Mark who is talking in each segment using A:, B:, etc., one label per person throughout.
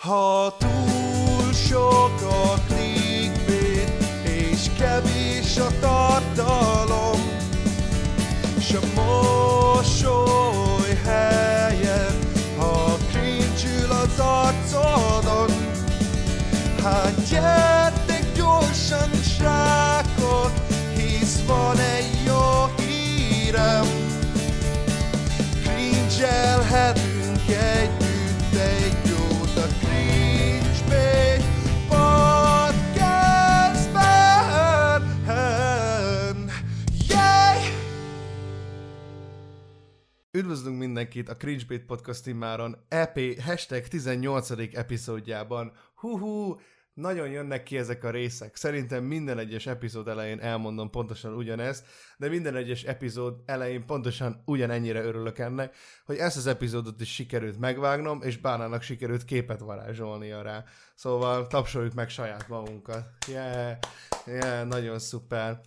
A: Ha túl sok a clickbait, és kevés a tartalom, s a mosoly helyen, ha cringe az arcodon, hát gyertek Üdvözlünk mindenkit a Cringe Bait Podcast immáron EP hashtag 18. epizódjában. Hú-hú, nagyon jönnek ki ezek a részek. Szerintem minden egyes epizód elején elmondom pontosan ugyanezt, de minden egyes epizód elején pontosan ugyanennyire örülök ennek, hogy ezt az epizódot is sikerült megvágnom, és Bánának sikerült képet varázsolnia rá. Szóval tapsoljuk meg saját magunkat. Yeah, yeah, nagyon szuper.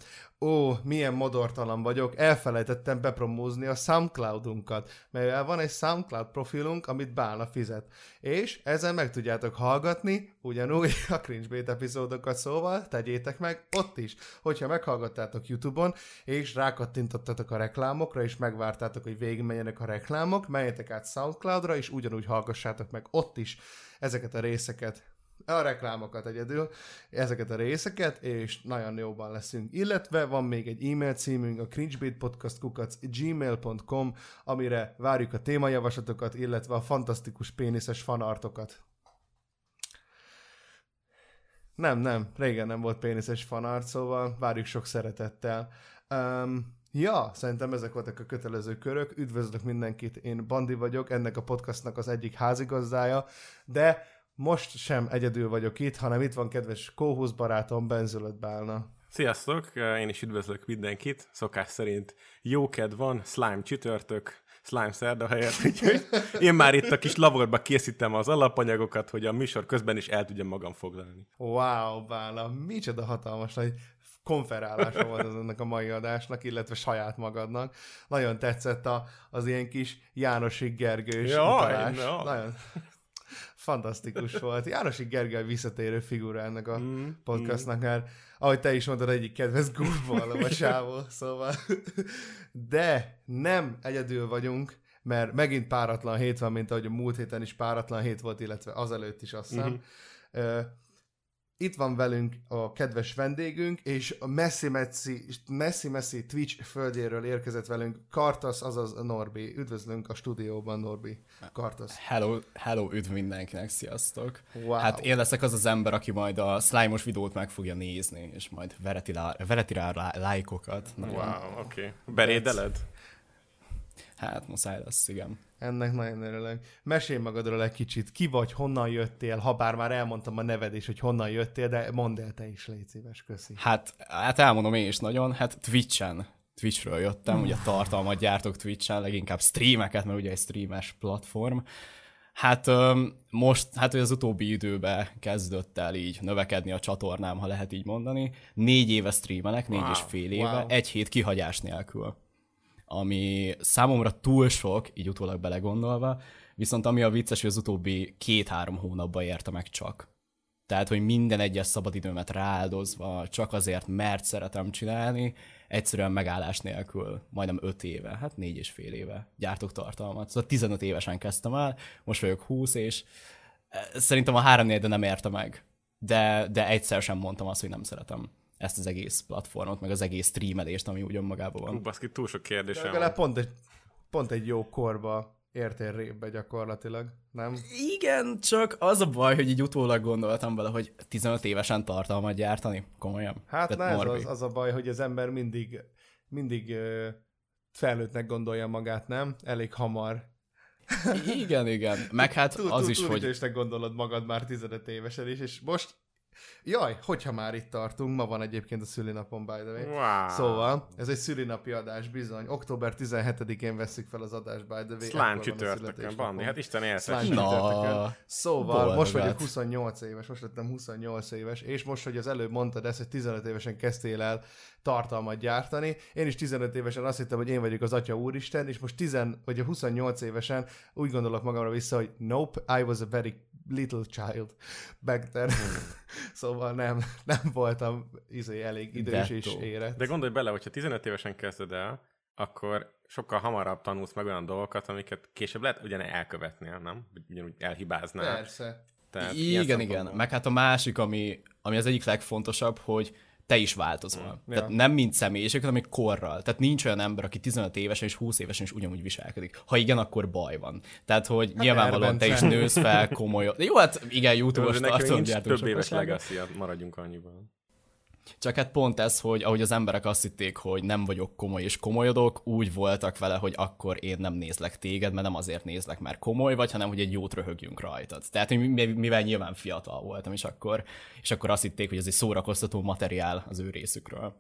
A: Ó, milyen modortalan vagyok, elfelejtettem bepromózni a Soundcloudunkat, mert van egy Soundcloud profilunk, amit Bálna fizet. És ezzel meg tudjátok hallgatni, ugyanúgy a Cringebait epizódokat, szóval tegyétek meg ott is. Hogyha meghallgattátok YouTube-on, és rákattintottatok a reklámokra, és megvártátok, hogy végigmenjenek a reklámok, menjetek át Soundcloudra, és ugyanúgy hallgassátok meg ott is ezeket a részeket a reklámokat egyedül, ezeket a részeket, és nagyon jóban leszünk. Illetve van még egy e-mail címünk, a cringebaitpodcastkukac.gmail.com, amire várjuk a témajavaslatokat, illetve a fantasztikus péniszes fanartokat. Nem, nem, régen nem volt péniszes fanart, szóval várjuk sok szeretettel. Um, ja, szerintem ezek voltak a kötelező körök. Üdvözlök mindenkit, én Bandi vagyok, ennek a podcastnak az egyik házigazdája, de most sem egyedül vagyok itt, hanem itt van kedves kóhusz barátom, Benzölött Bálna.
B: Sziasztok, én is üdvözlök mindenkit. Szokás szerint jó kedv van, slime csütörtök, slime szerda helyett, úgyhogy én már itt a kis laborba készítem az alapanyagokat, hogy a műsor közben is el tudjam magam foglalni.
A: Wow, Bálna, micsoda hatalmas nagy konferálása volt az ennek a mai adásnak, illetve saját magadnak. Nagyon tetszett a, az ilyen kis Jánosi Gergős
B: Jaj,
A: utalás.
B: no.
A: Nagyon fantasztikus volt. Jánosi Gergely visszatérő figura ennek a
B: Mm,
A: podcastnak, mert ahogy te is mondtad, egyik kedvenc gurbalom a sávó, szóval. De nem egyedül vagyunk, mert megint páratlan hét van, mint ahogy a múlt héten is páratlan hét volt, illetve azelőtt is azt hiszem. Uh, itt van velünk a kedves vendégünk, és a messzi-messzi, messzi-messzi Twitch földjéről érkezett velünk Kartasz, azaz Norbi. Üdvözlünk a stúdióban, Norbi. Kartasz.
C: Hello, hello, üdv mindenkinek, sziasztok!
A: Wow.
C: Hát én leszek az az ember, aki majd a slime videót meg fogja nézni, és majd vereti rá, vereti rá lá- lájkokat. Nagyon.
B: Wow, oké. Okay. Berédeled?
C: Hát muszáj lesz, igen.
A: Ennek nagyon örülök. Mesélj magadról egy kicsit. Ki vagy, honnan jöttél, ha bár már elmondtam a neved is, hogy honnan jöttél, de mondd el te is, légy szíves, köszi.
C: Hát, hát elmondom én is nagyon, hát Twitchen, Twitchről jöttem, ugye tartalmat gyártok Twitchen, leginkább streameket, mert ugye egy streames platform. Hát most, hát az utóbbi időben kezdett el így növekedni a csatornám, ha lehet így mondani. Négy éve streamelek, négy
B: Wow,
C: és fél éve,
A: wow.
C: egy hét kihagyás nélkül. Ami számomra túl sok, így utólag belegondolva, viszont ami a vicces, hogy az utóbbi két-három hónapban érte meg csak. Tehát, hogy minden egyes szabadidőmet rááldozva, csak azért, mert szeretem csinálni, egyszerűen megállás nélkül, majdnem öt éve, hát négy és fél éve gyártok tartalmat. Szóval 15 évesen kezdtem el, most vagyok 20, és eh, szerintem a három de nem érte meg. De, de egyszer sem mondtam azt, hogy nem szeretem ezt az egész platformot, meg az egész streamelést, ami úgy önmagában
B: Hú,
C: van.
B: baszki, túl sok
A: De
B: kérdésem
A: legalább
B: van.
A: pont egy, pont egy jó korba értél rébbe gyakorlatilag, nem?
C: Igen, csak az a baj, hogy így utólag gondoltam vele, hogy 15 évesen tartalmat gyártani, komolyan.
A: Hát na ez az, az a baj, hogy az ember mindig, mindig felnőttnek gondolja magát, nem? Elég hamar.
C: Igen, igen. Meg hát
A: Túl,
C: az
A: túl,
C: is,
A: túl
C: hogy
A: gondolod magad már 15 évesen is, és most Jaj, hogyha már itt tartunk, ma van egyébként a szülinapom, by the way.
B: Wow.
A: Szóval, ez egy szülinapi adás bizony. Október 17-én veszük fel az adást, by the way.
B: Slime csütörtökön. Bandi, hát Isten éltes.
C: Na,
A: csütörtökön. Szóval,
C: boldogat.
A: most vagyok 28 éves, most lettem 28 éves, és most, hogy az előbb mondtad ezt, hogy 15 évesen kezdtél el tartalmat gyártani, én is 15 évesen azt hittem, hogy én vagyok az Atya Úristen, és most 10, vagy a 28 évesen úgy gondolok magamra vissza, hogy nope, I was a very little child back then. Szóval nem, nem voltam izé, elég idős és
C: Dettó.
A: érett.
B: De gondolj bele, hogyha 15 évesen kezded el, akkor sokkal hamarabb tanulsz meg olyan dolgokat, amiket később lehet ugyan elkövetnél, nem? Ugyanúgy elhibáznál.
A: Persze.
B: Tehát
C: Igen, igen. Meg hát a másik, ami, ami az egyik legfontosabb, hogy te is változol. Mm,
A: ja.
C: Tehát nem mint személyiség, hanem egy korral. Tehát nincs olyan ember, aki 15 évesen és 20 évesen is ugyanúgy viselkedik. Ha igen, akkor baj van. Tehát, hogy hát nyilvánvalóan te is nősz fel komoly. Jó, hát igen, YouTube-os
B: De
C: tartalomgyártó
B: több éves legacy maradjunk annyiban.
C: Csak hát pont ez, hogy ahogy az emberek azt hitték, hogy nem vagyok komoly és komolyodok, úgy voltak vele, hogy akkor én nem nézlek téged, mert nem azért nézlek, mert komoly vagy, hanem hogy egy jót röhögjünk rajtad. Tehát mivel nyilván fiatal voltam is akkor, és akkor azt hitték, hogy ez egy szórakoztató materiál az ő részükről.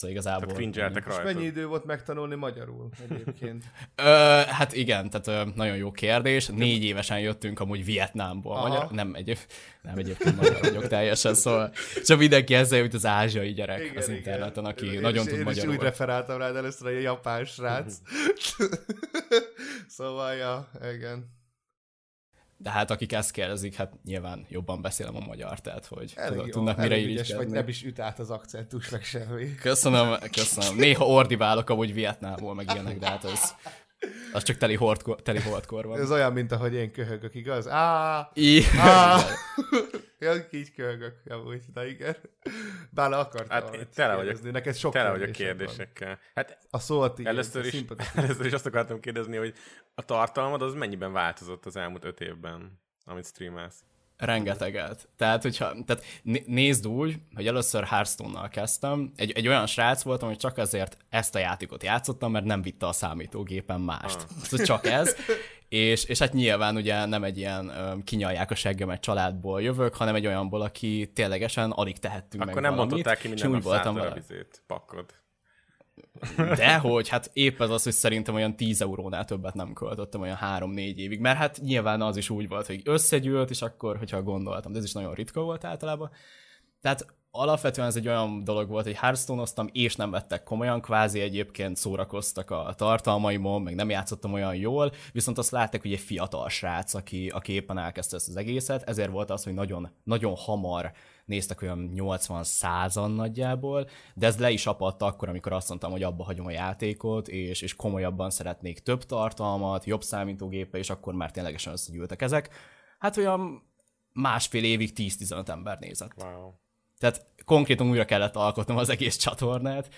C: Szóval igazából...
B: Tehát cringe-eltek
A: És mennyi idő volt megtanulni magyarul egyébként?
C: Ö, hát igen, tehát ö, nagyon jó kérdés. Négy évesen jöttünk amúgy Vietnámból.
A: Aha.
C: Magyar, nem, egyéb, nem egyébként magyar vagyok teljesen, szóval csak mindenki ezzel, mint az ázsiai gyerek igen, az interneten, aki
A: Én
C: nagyon
A: is,
C: tud
A: én
C: magyarul.
A: úgy referáltam rád először, hogy a japán srác. szóval, ja, igen.
C: De hát akik ezt kérdezik, hát nyilván jobban beszélem a magyar, tehát hogy
A: Elég
C: tudod,
A: jó,
C: tudnak mire
A: elég ügyes vagy, nem is üt át az akcentus, meg semmi.
C: Köszönöm, köszönöm. Néha ordibálok amúgy Vietnámból, meg ilyenek, de hát az, az csak teli, hordkor, teli holdkor van.
A: Ez olyan, mint ahogy én köhögök, igaz? Á,
C: I-
A: á. ja, így köhögök, amúgy, de igen. Bár akartam
B: Hát tele vagyok,
A: kérdezni. Neked sok
B: tele vagyok
A: kérdésed van.
B: kérdésekkel. Hát
A: A szót igen,
B: először is, először is azt akartam kérdezni, hogy a tartalmad az mennyiben változott az elmúlt öt évben, amit streamelsz?
C: Rengeteget. Tehát, hogyha, tehát né- nézd úgy, hogy először Hearthstone-nal kezdtem. Egy, egy olyan srác voltam, hogy csak azért ezt a játékot játszottam, mert nem vitte a számítógépen mást.
B: Ah.
C: Szóval csak ez. És, és hát nyilván ugye nem egy ilyen ö, kinyalják a seggemet családból jövök, hanem egy olyanból, aki ténylegesen alig tehettünk
B: Akkor
C: meg
B: nem
C: valamit,
B: bontották ki minden
C: úgy
B: nap
C: voltam vele.
B: pakkod.
C: De hogy, hát épp ez az, hogy szerintem olyan 10 eurónál többet nem költöttem olyan 3-4 évig, mert hát nyilván az is úgy volt, hogy összegyűlt, és akkor, hogyha gondoltam, de ez is nagyon ritka volt általában. Tehát alapvetően ez egy olyan dolog volt, hogy hearthstone és nem vettek komolyan, kvázi egyébként szórakoztak a tartalmaimon, meg nem játszottam olyan jól, viszont azt látták, hogy egy fiatal srác, aki, aki éppen elkezdte ezt az egészet, ezért volt az, hogy nagyon, nagyon hamar néztek olyan 80 százan nagyjából, de ez le is apadt akkor, amikor azt mondtam, hogy abba hagyom a játékot, és, és komolyabban szeretnék több tartalmat, jobb számítógépe, és akkor már ténylegesen összegyűltek ezek. Hát olyan másfél évig 10-15 ember nézett.
B: Wow.
C: Tehát konkrétan újra kellett alkotnom az egész csatornát,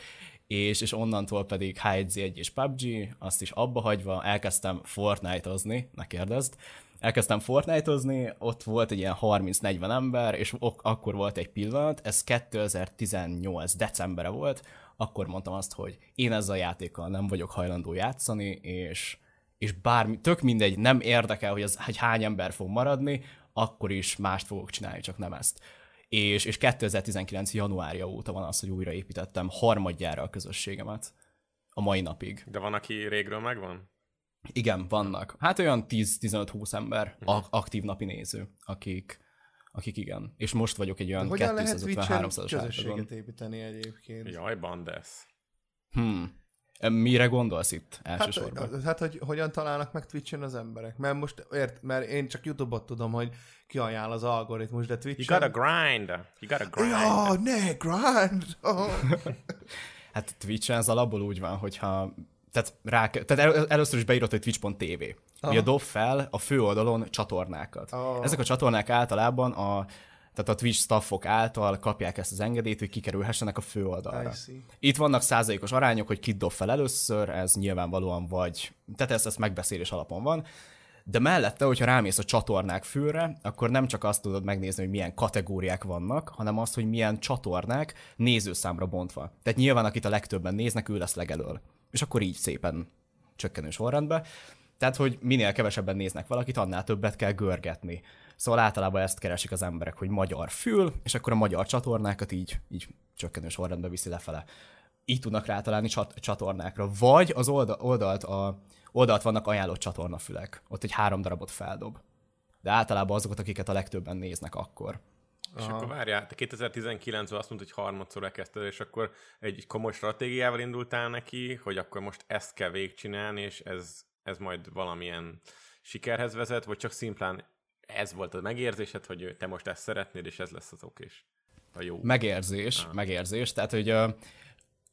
C: és, és onnantól pedig H1Z1 és PUBG, azt is abba hagyva elkezdtem Fortnite-ozni, ne kérdezd, elkezdtem Fortnite-ozni, ott volt egy ilyen 30-40 ember, és ok- akkor volt egy pillanat, ez 2018 decembere volt, akkor mondtam azt, hogy én ezzel a játékkal nem vagyok hajlandó játszani, és, és bármi, tök mindegy, nem érdekel, hogy, az, hogy hány ember fog maradni, akkor is mást fogok csinálni, csak nem ezt. És, és 2019. januárja óta van az, hogy újraépítettem harmadjára a közösségemet. A mai napig.
B: De van, aki régről megvan?
C: Igen, vannak. Hát olyan 10-15-20 ember, a- aktív napi néző, akik, akik igen. És most vagyok egy olyan
A: Hogyan lehet Twitch-en
C: 250-300-as
A: közösséget építeni egyébként?
B: Jaj, bandesz.
C: Hmm. Mire gondolsz itt elsősorban?
A: Hát, hát, hogy hogyan találnak meg Twitch-en az emberek? Mert most, ért, mert én csak YouTube-ot tudom, hogy ki ajánl az algoritmus, de
B: You
A: Twitch-en...
B: gotta grind. You gotta grind.
A: Ja, ne, grind! Oh.
C: Hát Twitch-en ez alapból úgy van, hogyha tehát, rá, tehát el, először is beírod, hogy twitch.tv. Ugye dob fel a fő oldalon csatornákat.
A: Ah.
C: Ezek a csatornák általában a, tehát a Twitch staffok által kapják ezt az engedélyt, hogy kikerülhessenek a fő oldalra.
A: I see.
C: Itt vannak százalékos arányok, hogy kit dob fel először, ez nyilvánvalóan vagy, tehát ez, ez megbeszélés alapon van, de mellette, hogyha rámész a csatornák főre, akkor nem csak azt tudod megnézni, hogy milyen kategóriák vannak, hanem azt, hogy milyen csatornák nézőszámra bontva. Tehát nyilván, akit a legtöbben néznek, ő lesz legelől. És akkor így szépen csökkenő sorrendbe. Tehát, hogy minél kevesebben néznek valakit, annál többet kell görgetni. Szóval általában ezt keresik az emberek, hogy magyar fül, és akkor a magyar csatornákat így, így csökkenő sorrendbe viszi lefele. Így tudnak rátalálni csat- csatornákra. Vagy az olda- oldalt, a, oldalt vannak ajánlott csatornafülek. Ott egy három darabot feldob. De általában azokat, akiket a legtöbben néznek akkor.
B: És akkor várjál, te 2019-ben azt mondtad, hogy harmadszor elkezdted, és akkor egy komoly stratégiával indultál neki, hogy akkor most ezt kell végigcsinálni, és ez, ez majd valamilyen sikerhez vezet, vagy csak szimplán ez volt a megérzésed, hogy te most ezt szeretnéd, és ez lesz az okés? A jó.
C: Megérzés, ah. megérzés. Tehát, hogy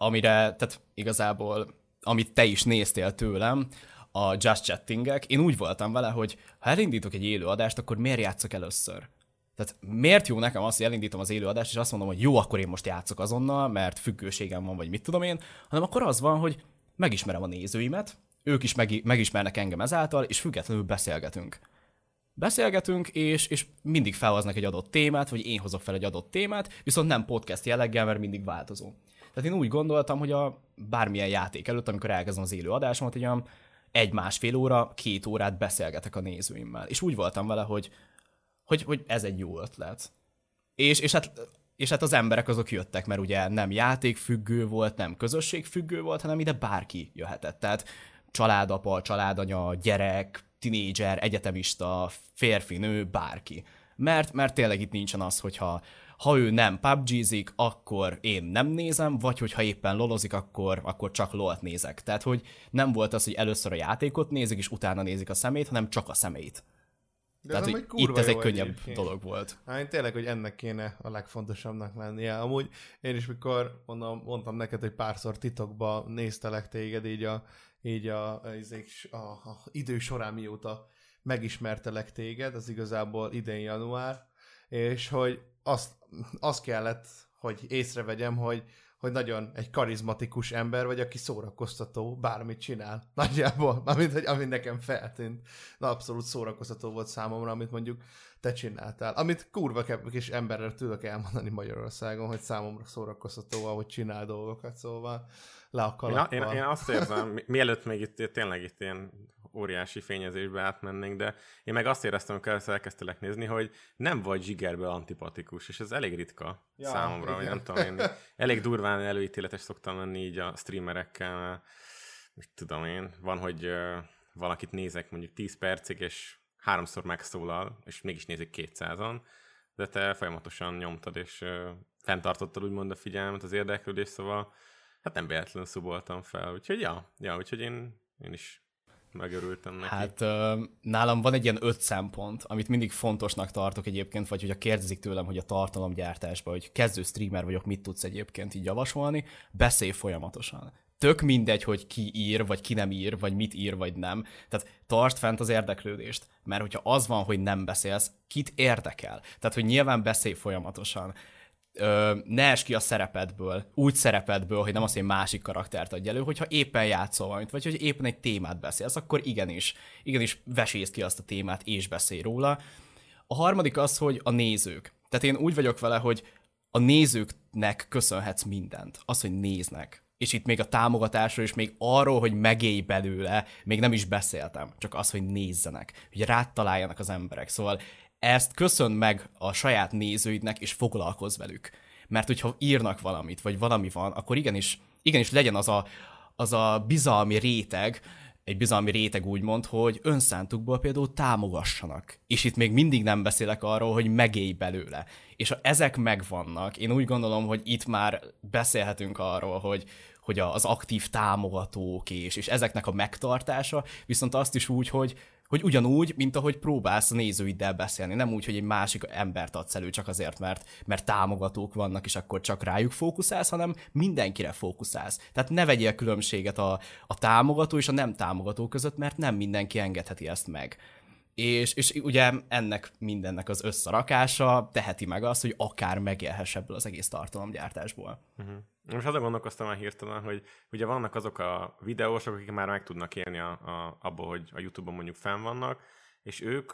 C: amire, tehát igazából, amit te is néztél tőlem, a Just Chattingek, én úgy voltam vele, hogy ha elindítok egy élő adást, akkor miért játszok először? Tehát miért jó nekem az, hogy elindítom az élőadást, és azt mondom, hogy jó, akkor én most játszok azonnal, mert függőségem van, vagy mit tudom én, hanem akkor az van, hogy megismerem a nézőimet, ők is meg, megismernek engem ezáltal, és függetlenül beszélgetünk. Beszélgetünk, és, és mindig felhoznak egy adott témát, vagy én hozok fel egy adott témát, viszont nem podcast jelleggel, mert mindig változó. Tehát én úgy gondoltam, hogy a bármilyen játék előtt, amikor elkezdem az élő adásomat, hogy egy-másfél óra, két órát beszélgetek a nézőimmel. És úgy voltam vele, hogy hogy, hogy ez egy jó ötlet. És, és, hát, és hát az emberek azok jöttek, mert ugye nem játékfüggő volt, nem közösségfüggő volt, hanem ide bárki jöhetett. Tehát családapa, családanya, gyerek, tinédzser, egyetemista, férfi, nő, bárki. Mert, mert tényleg itt nincsen az, hogyha ha ő nem pubg akkor én nem nézem, vagy hogyha éppen lolozik, akkor, akkor csak lolt nézek. Tehát, hogy nem volt az, hogy először a játékot nézik, és utána nézik a szemét, hanem csak a szemét. De Tehát, hogy itt ez egy könnyebb egyébként. dolog volt.
A: Hát én tényleg, hogy ennek kéne a legfontosabbnak lennie. Amúgy én is, mikor mondom, mondtam neked, hogy párszor titokba néztelek téged így a, így a, a, a, a idő során mióta megismertelek téged, az igazából idén január, és hogy azt, azt kellett, hogy észrevegyem, hogy hogy nagyon egy karizmatikus ember vagy, aki szórakoztató, bármit csinál. Nagyjából, amit, hogy, ami nekem feltűnt. Na, abszolút szórakoztató volt számomra, amit mondjuk te csináltál. Amit kurva kis emberrel tudok elmondani Magyarországon, hogy számomra szórakoztató, ahogy csinál dolgokat, szóval le a
B: én, én, én azt érzem, mielőtt még itt tényleg itt ilyen óriási fényezésbe átmennénk, de én meg azt éreztem, amikor először elkezdtelek nézni, hogy nem vagy zsigerbe antipatikus, és ez elég ritka ja, számomra, hogy nem tudom én, elég durván előítéletes szoktam lenni így a streamerekkel, mit tudom én, van, hogy uh, valakit nézek mondjuk 10 percig, és háromszor megszólal, és mégis nézik 200-an, de te folyamatosan nyomtad, és uh, fenntartottad úgymond a figyelmet, az érdeklődést, szóval hát nem véletlenül szuboltam fel, úgyhogy ja, ja úgyhogy én, én is Megörültem neki.
C: Hát nálam van egy ilyen öt szempont, amit mindig fontosnak tartok egyébként, vagy hogyha kérdezik tőlem, hogy a tartalomgyártásban, hogy kezdő streamer vagyok, mit tudsz egyébként így javasolni, beszélj folyamatosan. Tök mindegy, hogy ki ír, vagy ki nem ír, vagy mit ír, vagy nem. Tehát tartsd fent az érdeklődést. Mert hogyha az van, hogy nem beszélsz, kit érdekel? Tehát, hogy nyilván beszélj folyamatosan ö, ne es ki a szerepedből, úgy szerepedből, hogy nem azt, hogy másik karaktert adj elő, hogyha éppen játszol valamit, vagy hogy éppen egy témát beszélsz, akkor igenis, igenis vesész ki azt a témát, és beszélj róla. A harmadik az, hogy a nézők. Tehát én úgy vagyok vele, hogy a nézőknek köszönhetsz mindent. Az, hogy néznek. És itt még a támogatásról, és még arról, hogy megélj belőle, még nem is beszéltem. Csak az, hogy nézzenek, hogy rád találjanak az emberek. Szóval ezt köszön meg a saját nézőidnek, és foglalkozz velük. Mert hogyha írnak valamit, vagy valami van, akkor igenis, igenis legyen az a, az a bizalmi réteg, egy bizalmi réteg úgymond, hogy önszántukból például támogassanak. És itt még mindig nem beszélek arról, hogy megélj belőle. És ha ezek megvannak, én úgy gondolom, hogy itt már beszélhetünk arról, hogy, hogy az aktív támogatók és, és ezeknek a megtartása, viszont azt is úgy, hogy hogy ugyanúgy, mint ahogy próbálsz a nézőiddel beszélni, nem úgy, hogy egy másik embert adsz elő csak azért, mert, mert támogatók vannak, és akkor csak rájuk fókuszálsz, hanem mindenkire fókuszálsz. Tehát ne vegyél különbséget a, a támogató és a nem támogató között, mert nem mindenki engedheti ezt meg. És, és ugye ennek mindennek az összerakása teheti meg azt, hogy akár megélhess ebből az egész tartalomgyártásból.
B: Uh-huh. Most azon gondolkoztam már hirtelen, hogy ugye vannak azok a videósok, akik már meg tudnak élni a, a, abból, hogy a YouTube-on mondjuk fenn vannak, és ők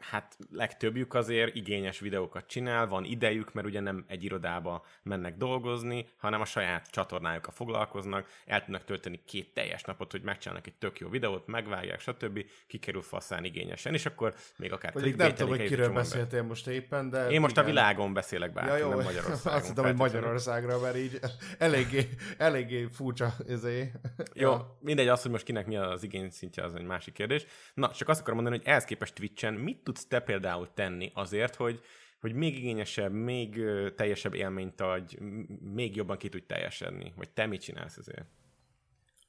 B: hát legtöbbjük azért igényes videókat csinál, van idejük, mert ugye nem egy irodába mennek dolgozni, hanem a saját csatornájukkal foglalkoznak, el tudnak tölteni két teljes napot, hogy megcsinálnak egy tök jó videót, megvágják, stb. kikerül faszán igényesen, és akkor még akár
A: Mondjuk nem tudom, hogy kiről beszéltél most éppen, de...
B: Én most igen. a világon beszélek bár, ja, jó, nem
A: Magyarországon. Azt hittem, hogy Magyarországra, mert így eléggé, eléggé furcsa ezé.
B: Jó, ja. mindegy, az, hogy most kinek mi az igény szintje, az egy másik kérdés. Na, csak azt akarom mondani, hogy ehhez képest Twitch-en mit tudsz te például tenni azért, hogy, hogy még igényesebb, még teljesebb élményt adj, még jobban ki tudj teljesedni? Vagy te mit csinálsz ezért?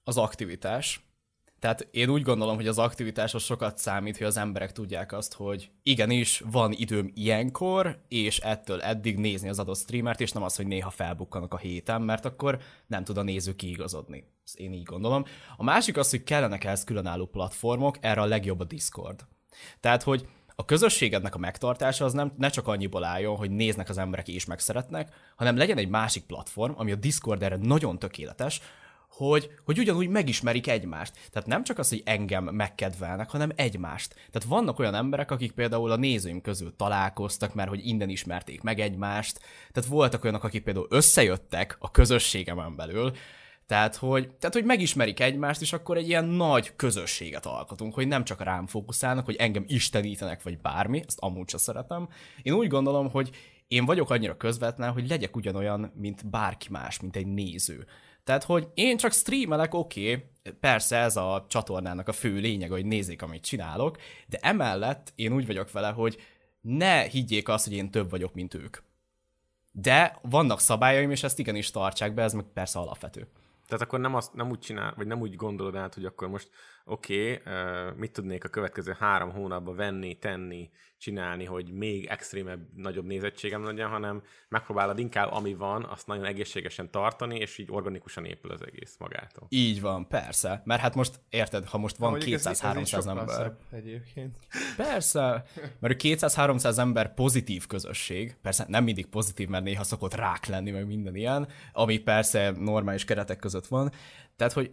C: Az aktivitás. Tehát én úgy gondolom, hogy az aktivitás az sokat számít, hogy az emberek tudják azt, hogy igenis van időm ilyenkor, és ettől eddig nézni az adott streamert, és nem az, hogy néha felbukkanak a héten, mert akkor nem tud a néző kiigazodni. Ezt én így gondolom. A másik az, hogy kellenek ehhez különálló platformok, erre a legjobb a Discord. Tehát, hogy a közösségednek a megtartása az nem, ne csak annyiból álljon, hogy néznek az emberek és megszeretnek, hanem legyen egy másik platform, ami a Discord erre nagyon tökéletes, hogy, hogy ugyanúgy megismerik egymást. Tehát nem csak az, hogy engem megkedvelnek, hanem egymást. Tehát vannak olyan emberek, akik például a nézőim közül találkoztak, mert hogy innen ismerték meg egymást. Tehát voltak olyanok, akik például összejöttek a közösségemen belül, tehát hogy, tehát, hogy megismerik egymást, és akkor egy ilyen nagy közösséget alkotunk, hogy nem csak rám fókuszálnak, hogy engem istenítenek, vagy bármi, ezt amúgy sem szeretem. Én úgy gondolom, hogy én vagyok annyira közvetlen, hogy legyek ugyanolyan, mint bárki más, mint egy néző. Tehát, hogy én csak streamelek, oké, okay, persze ez a csatornának a fő lényeg, hogy nézzék, amit csinálok, de emellett én úgy vagyok vele, hogy ne higgyék azt, hogy én több vagyok, mint ők. De vannak szabályaim, és ezt igenis tartsák be, ez meg persze alapvető.
B: Tehát akkor nem, azt, nem úgy csinál, vagy nem úgy gondolod át, hogy akkor most oké, okay, mit tudnék a következő három hónapban venni, tenni, csinálni, hogy még extrémebb, nagyobb nézettségem legyen, hanem megpróbálod inkább, ami van, azt nagyon egészségesen tartani, és így organikusan épül az egész magától.
C: Így van, persze. Mert hát most, érted, ha most van 200-300 ember.
A: egyébként.
C: Persze, mert 200-300 ember pozitív közösség, persze nem mindig pozitív, mert néha szokott rák lenni, meg minden ilyen, ami persze normális keretek között van. Tehát, hogy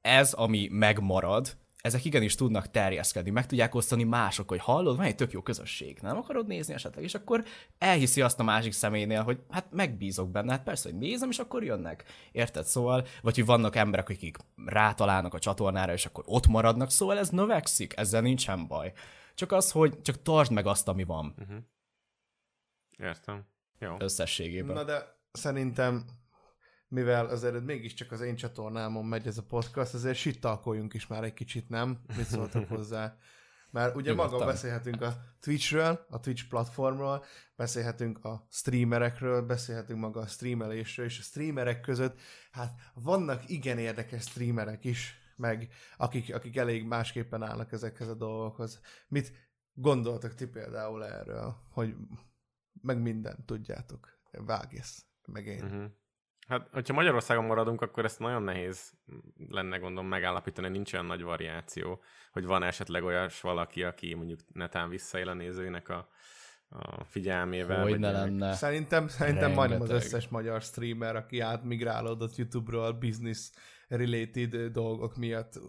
C: ez, ami megmarad, ezek igenis tudnak terjeszkedni, meg tudják osztani mások, hogy hallod, van egy tök jó közösség, nem akarod nézni esetleg, és akkor elhiszi azt a másik személynél, hogy hát megbízok benne, hát persze, hogy nézem, és akkor jönnek. Érted? Szóval, vagy hogy vannak emberek, akik rátalálnak a csatornára, és akkor ott maradnak, szóval ez növekszik, ezzel nincsen baj. Csak az, hogy csak tartsd meg azt, ami van. Uh-huh.
B: Értem. Jó.
C: Összességében.
A: Na de szerintem mivel azért mégiscsak az én csatornámon megy ez a podcast, azért sittalkoljunk is már egy kicsit, nem? Mit szóltak hozzá? Mert ugye Nyugodtan. maga beszélhetünk a Twitchről, a Twitch platformról, beszélhetünk a streamerekről, beszélhetünk maga a streamelésről, és a streamerek között, hát vannak igen érdekes streamerek is, meg akik, akik elég másképpen állnak ezekhez a dolgokhoz. Mit gondoltak ti például erről, hogy meg mindent tudjátok, vágész, meg én. Uh-huh.
B: Hát, hogyha Magyarországon maradunk, akkor ezt nagyon nehéz lenne gondolom megállapítani, nincs olyan nagy variáció, hogy van esetleg olyas valaki, aki mondjuk netán visszaél a nézőinek a, a figyelmével.
C: Hogy ne lenne.
A: Szerintem, szerintem majdnem az összes magyar streamer, aki átmigrálódott YouTube-ról business related dolgok miatt.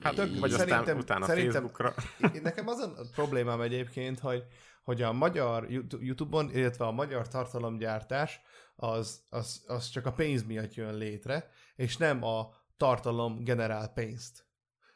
B: Hát, Tök, vagy szerintem, aztán utána szerintem, Facebookra.
A: Nekem az a problémám egyébként, hogy, hogy a magyar YouTube-on, illetve a magyar tartalomgyártás az, az, az csak a pénz miatt jön létre, és nem a tartalom generál pénzt.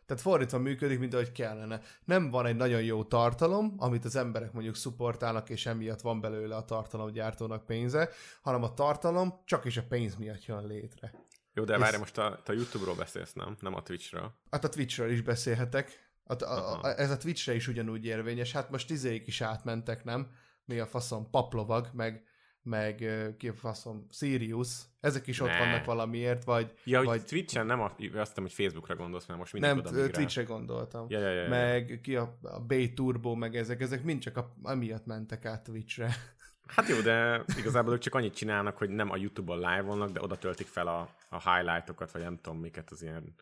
A: Tehát fordítva működik, mint ahogy kellene. Nem van egy nagyon jó tartalom, amit az emberek mondjuk szupportálnak, és emiatt van belőle a tartalomgyártónak pénze, hanem a tartalom csak is a pénz miatt jön létre.
B: Jó, de várj, most a, a YouTube-ról beszélsz, nem? Nem a Twitch-ről.
A: Hát a Twitch-ről is beszélhetek. A, a, a, ez a Twitch-re is ugyanúgy érvényes. Hát most izék is átmentek, nem? Mi a faszom, paplovag, meg meg ki a faszom, Sirius, ezek is ott ne. vannak valamiért, vagy...
B: Ja,
A: vagy...
B: Twitch-en nem, a, azt hiszem, hogy Facebookra gondolsz, mert most
A: mindig Nem, Twitch-re gondoltam.
B: Ja, ja, ja, ja.
A: Meg ki a, a B-Turbo, meg ezek, ezek mind csak a, amiatt mentek át Twitch-re.
B: Hát jó, de igazából ők csak annyit csinálnak, hogy nem a YouTube-on live-olnak, de oda töltik fel a, a highlightokat, vagy nem tudom miket, az ilyen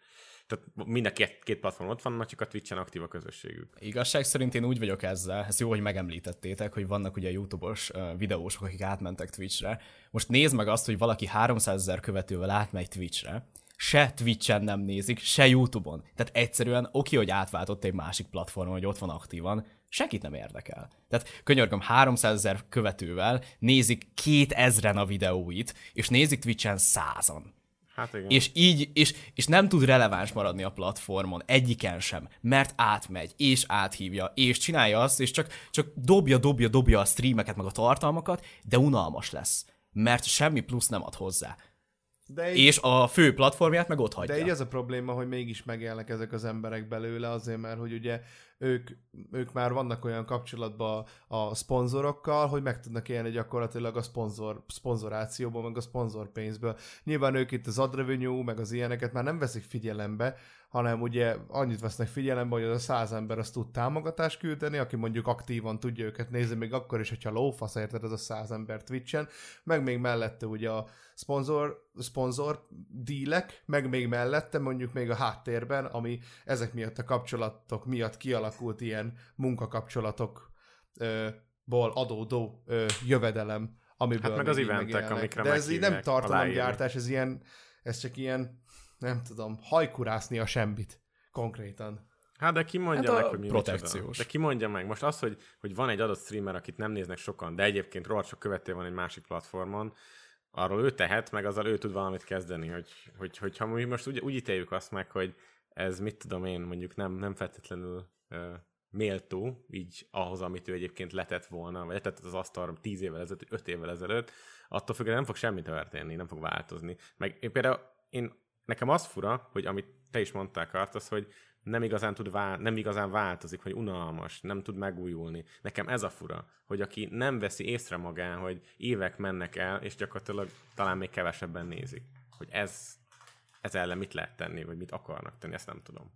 B: tehát mind a két, két platform ott van, csak a Twitch-en aktív a közösségük.
C: Igazság szerint én úgy vagyok ezzel, ez jó, hogy megemlítettétek, hogy vannak ugye YouTube-os videósok, akik átmentek Twitch-re. Most nézd meg azt, hogy valaki 300 ezer követővel átmegy Twitch-re, se Twitch-en nem nézik, se YouTube-on. Tehát egyszerűen oké, hogy átváltott egy másik platformon, hogy ott van aktívan, Senkit nem érdekel. Tehát könyörgöm, 300 ezer követővel nézik 2000-en a videóit, és nézik Twitch-en százan.
B: Hát igen.
C: És így, és, és nem tud releváns maradni a platformon, egyiken sem, mert átmegy, és áthívja, és csinálja azt, és csak, csak dobja, dobja, dobja a streameket, meg a tartalmakat, de unalmas lesz, mert semmi plusz nem ad hozzá.
A: De így,
C: És a fő platformját meg ott hagyja.
A: de így az a probléma, hogy mégis megélnek ezek az emberek belőle, azért mert, hogy ugye ők, ők már vannak olyan kapcsolatban a szponzorokkal, hogy meg tudnak élni gyakorlatilag a szponzor, szponzorációból, meg a szponzorpénzből. Nyilván ők itt az ad revenue, meg az ilyeneket már nem veszik figyelembe, hanem ugye annyit vesznek figyelembe, hogy az a száz ember azt tud támogatást küldeni, aki mondjuk aktívan tudja őket nézni, még akkor is, hogyha lófasz, érted, ez a száz ember Twitchen, meg még mellette ugye a szponzor, szponzor dílek, meg még mellette mondjuk még a háttérben, ami ezek miatt a kapcsolatok miatt kialakult ilyen munkakapcsolatokból adódó ö, jövedelem, amiből
B: Hát meg az eventek, amikre
A: De ez így nem tartalomgyártás, ez ilyen, ez csak ilyen, nem tudom, hajkurászni a semmit konkrétan.
B: Hát de ki mondja
C: Hát
B: meg, hogy mi
C: protekciós.
B: De ki mondja meg? Most az, hogy, hogy van egy adott streamer, akit nem néznek sokan, de egyébként rohadt sok követő van egy másik platformon, arról ő tehet, meg azzal ő tud valamit kezdeni, hogy, hogy, hogy ha mi most úgy, úgy ítéljük azt meg, hogy ez mit tudom én, mondjuk nem, nem feltétlenül méltó, így ahhoz, amit ő egyébként letett volna, vagy letett az asztalra 10 évvel ezelőtt, 5 évvel ezelőtt, attól függően nem fog semmi történni, nem fog változni. Meg én például, én, nekem az fura, hogy amit te is mondtál, Kartasz, hogy nem igazán, tud vál, nem igazán változik, hogy unalmas, nem tud megújulni. Nekem ez a fura, hogy aki nem veszi észre magán, hogy évek mennek el, és gyakorlatilag talán még kevesebben nézik. Hogy ez, ez ellen mit lehet tenni, vagy mit akarnak tenni, ezt nem tudom.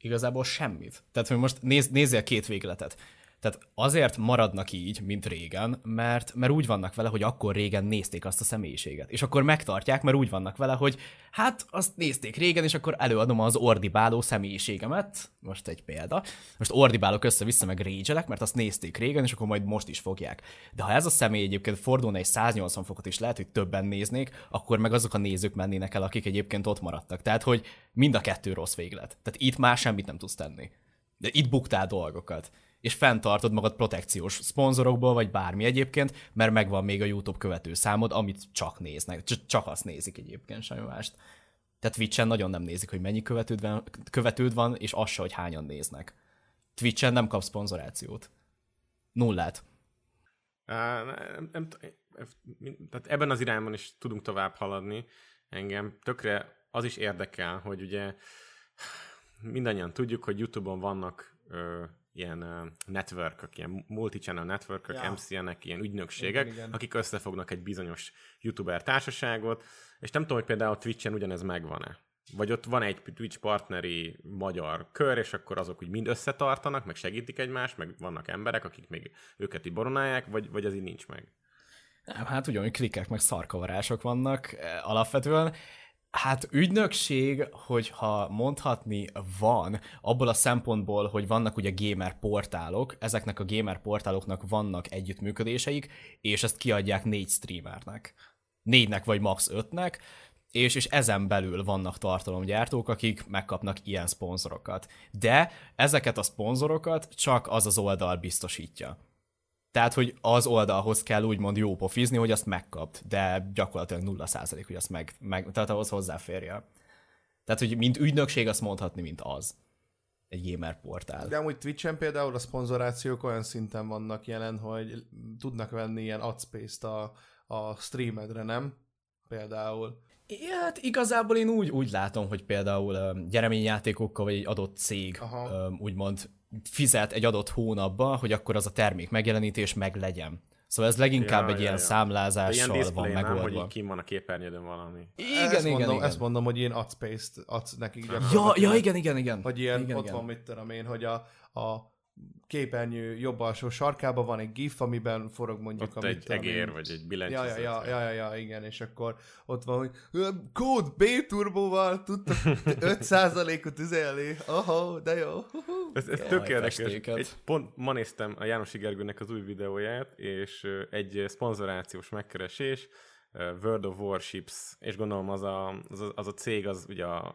C: Igazából semmit. Tehát, hogy most néz, nézzél két végletet. Tehát azért maradnak így, mint régen, mert, mert úgy vannak vele, hogy akkor régen nézték azt a személyiséget. És akkor megtartják, mert úgy vannak vele, hogy hát azt nézték régen, és akkor előadom az ordibáló személyiségemet. Most egy példa. Most ordibálok össze-vissza, meg régyelek, mert azt nézték régen, és akkor majd most is fogják. De ha ez a személy egyébként fordulna egy 180 fokot is lehet, hogy többen néznék, akkor meg azok a nézők mennének el, akik egyébként ott maradtak. Tehát, hogy mind a kettő rossz véglet. Tehát itt már semmit nem tudsz tenni. De itt buktál dolgokat és fenntartod magad protekciós szponzorokból, vagy bármi egyébként, mert megvan még a YouTube követő számod, amit csak néznek. Cs- csak azt nézik egyébként, semmi mást. Tehát Twitch-en nagyon nem nézik, hogy mennyi követőd van, követőd van és az se, hogy hányan néznek. Twitch-en nem kap szponzorációt. Nullát.
B: Á, nem, nem, tehát ebben az irányban is tudunk tovább haladni. Engem tökre az is érdekel, hogy ugye mindannyian tudjuk, hogy YouTube-on vannak ö, ilyen ö, network ilyen multi-channel network
A: Ja.
B: MCN-ek, ilyen ügynökségek,
A: Igen, igen.
B: akik összefognak egy bizonyos YouTuber társaságot, és nem tudom, hogy például Twitch-en ugyanez megvan-e. Vagy ott van egy Twitch partneri magyar kör, és akkor azok úgy mind összetartanak, meg segítik egymást, meg vannak emberek, akik még őket így boronálják, vagy, vagy ez így nincs meg.
C: Nem, Hát ugyanúgy klikkek, meg szarkavarások vannak eh, alapvetően. Hát ügynökség, hogyha mondhatni van, abból a szempontból, hogy vannak ugye gamer portálok, ezeknek a gamer portáloknak vannak együttműködéseik, és ezt kiadják négy streamernek. Négynek vagy max ötnek, és, és ezen belül vannak tartalomgyártók, akik megkapnak ilyen szponzorokat. De ezeket a szponzorokat csak az az oldal biztosítja. Tehát, hogy az oldalhoz kell úgymond jó pofizni, hogy azt megkapt, de gyakorlatilag nulla százalék, hogy azt meg, meg, tehát ahhoz hozzáférje. Tehát, hogy mint ügynökség azt mondhatni, mint az. Egy gamer portál.
A: De amúgy Twitch-en például a szponzorációk olyan szinten vannak jelen, hogy tudnak venni ilyen adspace-t a, a streamedre, nem? Például.
C: Hát igazából én úgy, úgy látom, hogy például um, gyereményjátékokkal vagy egy adott cég
A: Aha.
C: um, úgymond fizet egy adott hónapba, hogy akkor az a termék megjelenítés meg legyen. Szóval ez leginkább
B: Ja,
C: egy
B: ja,
C: ilyen
B: ja.
C: Számlázással
B: ilyen
C: van
B: nem, hogy
C: megoldva.
B: kim van a képernyődön valami.
C: Igen,
A: ezt
C: igen,
A: mondom,
C: igen.
A: Ezt mondom, hogy ilyen adspace-t adsz nekik
C: Ja,
A: gyakorlatilag.
C: ja, igen, igen, igen.
A: Hogy ilyen,
C: igen,
A: ott
C: igen.
A: van, mit tudom én, hogy a, a képernyő jobb alsó sarkában van egy gif, amiben forog mondjuk
B: Ott
A: a mit
B: egy egér, vagy egy
A: Ja,
B: billentyűzet.
A: ja, ja, ja, ja, ja, igen, és akkor ott van, hogy kód B turbóval tudtok 5%-ot üzelni. Aha, de jó.
B: Ez, ez
C: Jaj,
B: tök érdekes. Egy, pont ma néztem a János Gergőnek az új videóját, és egy szponzorációs megkeresés, World of Warships, és gondolom az a, az a, az a cég, az ugye a,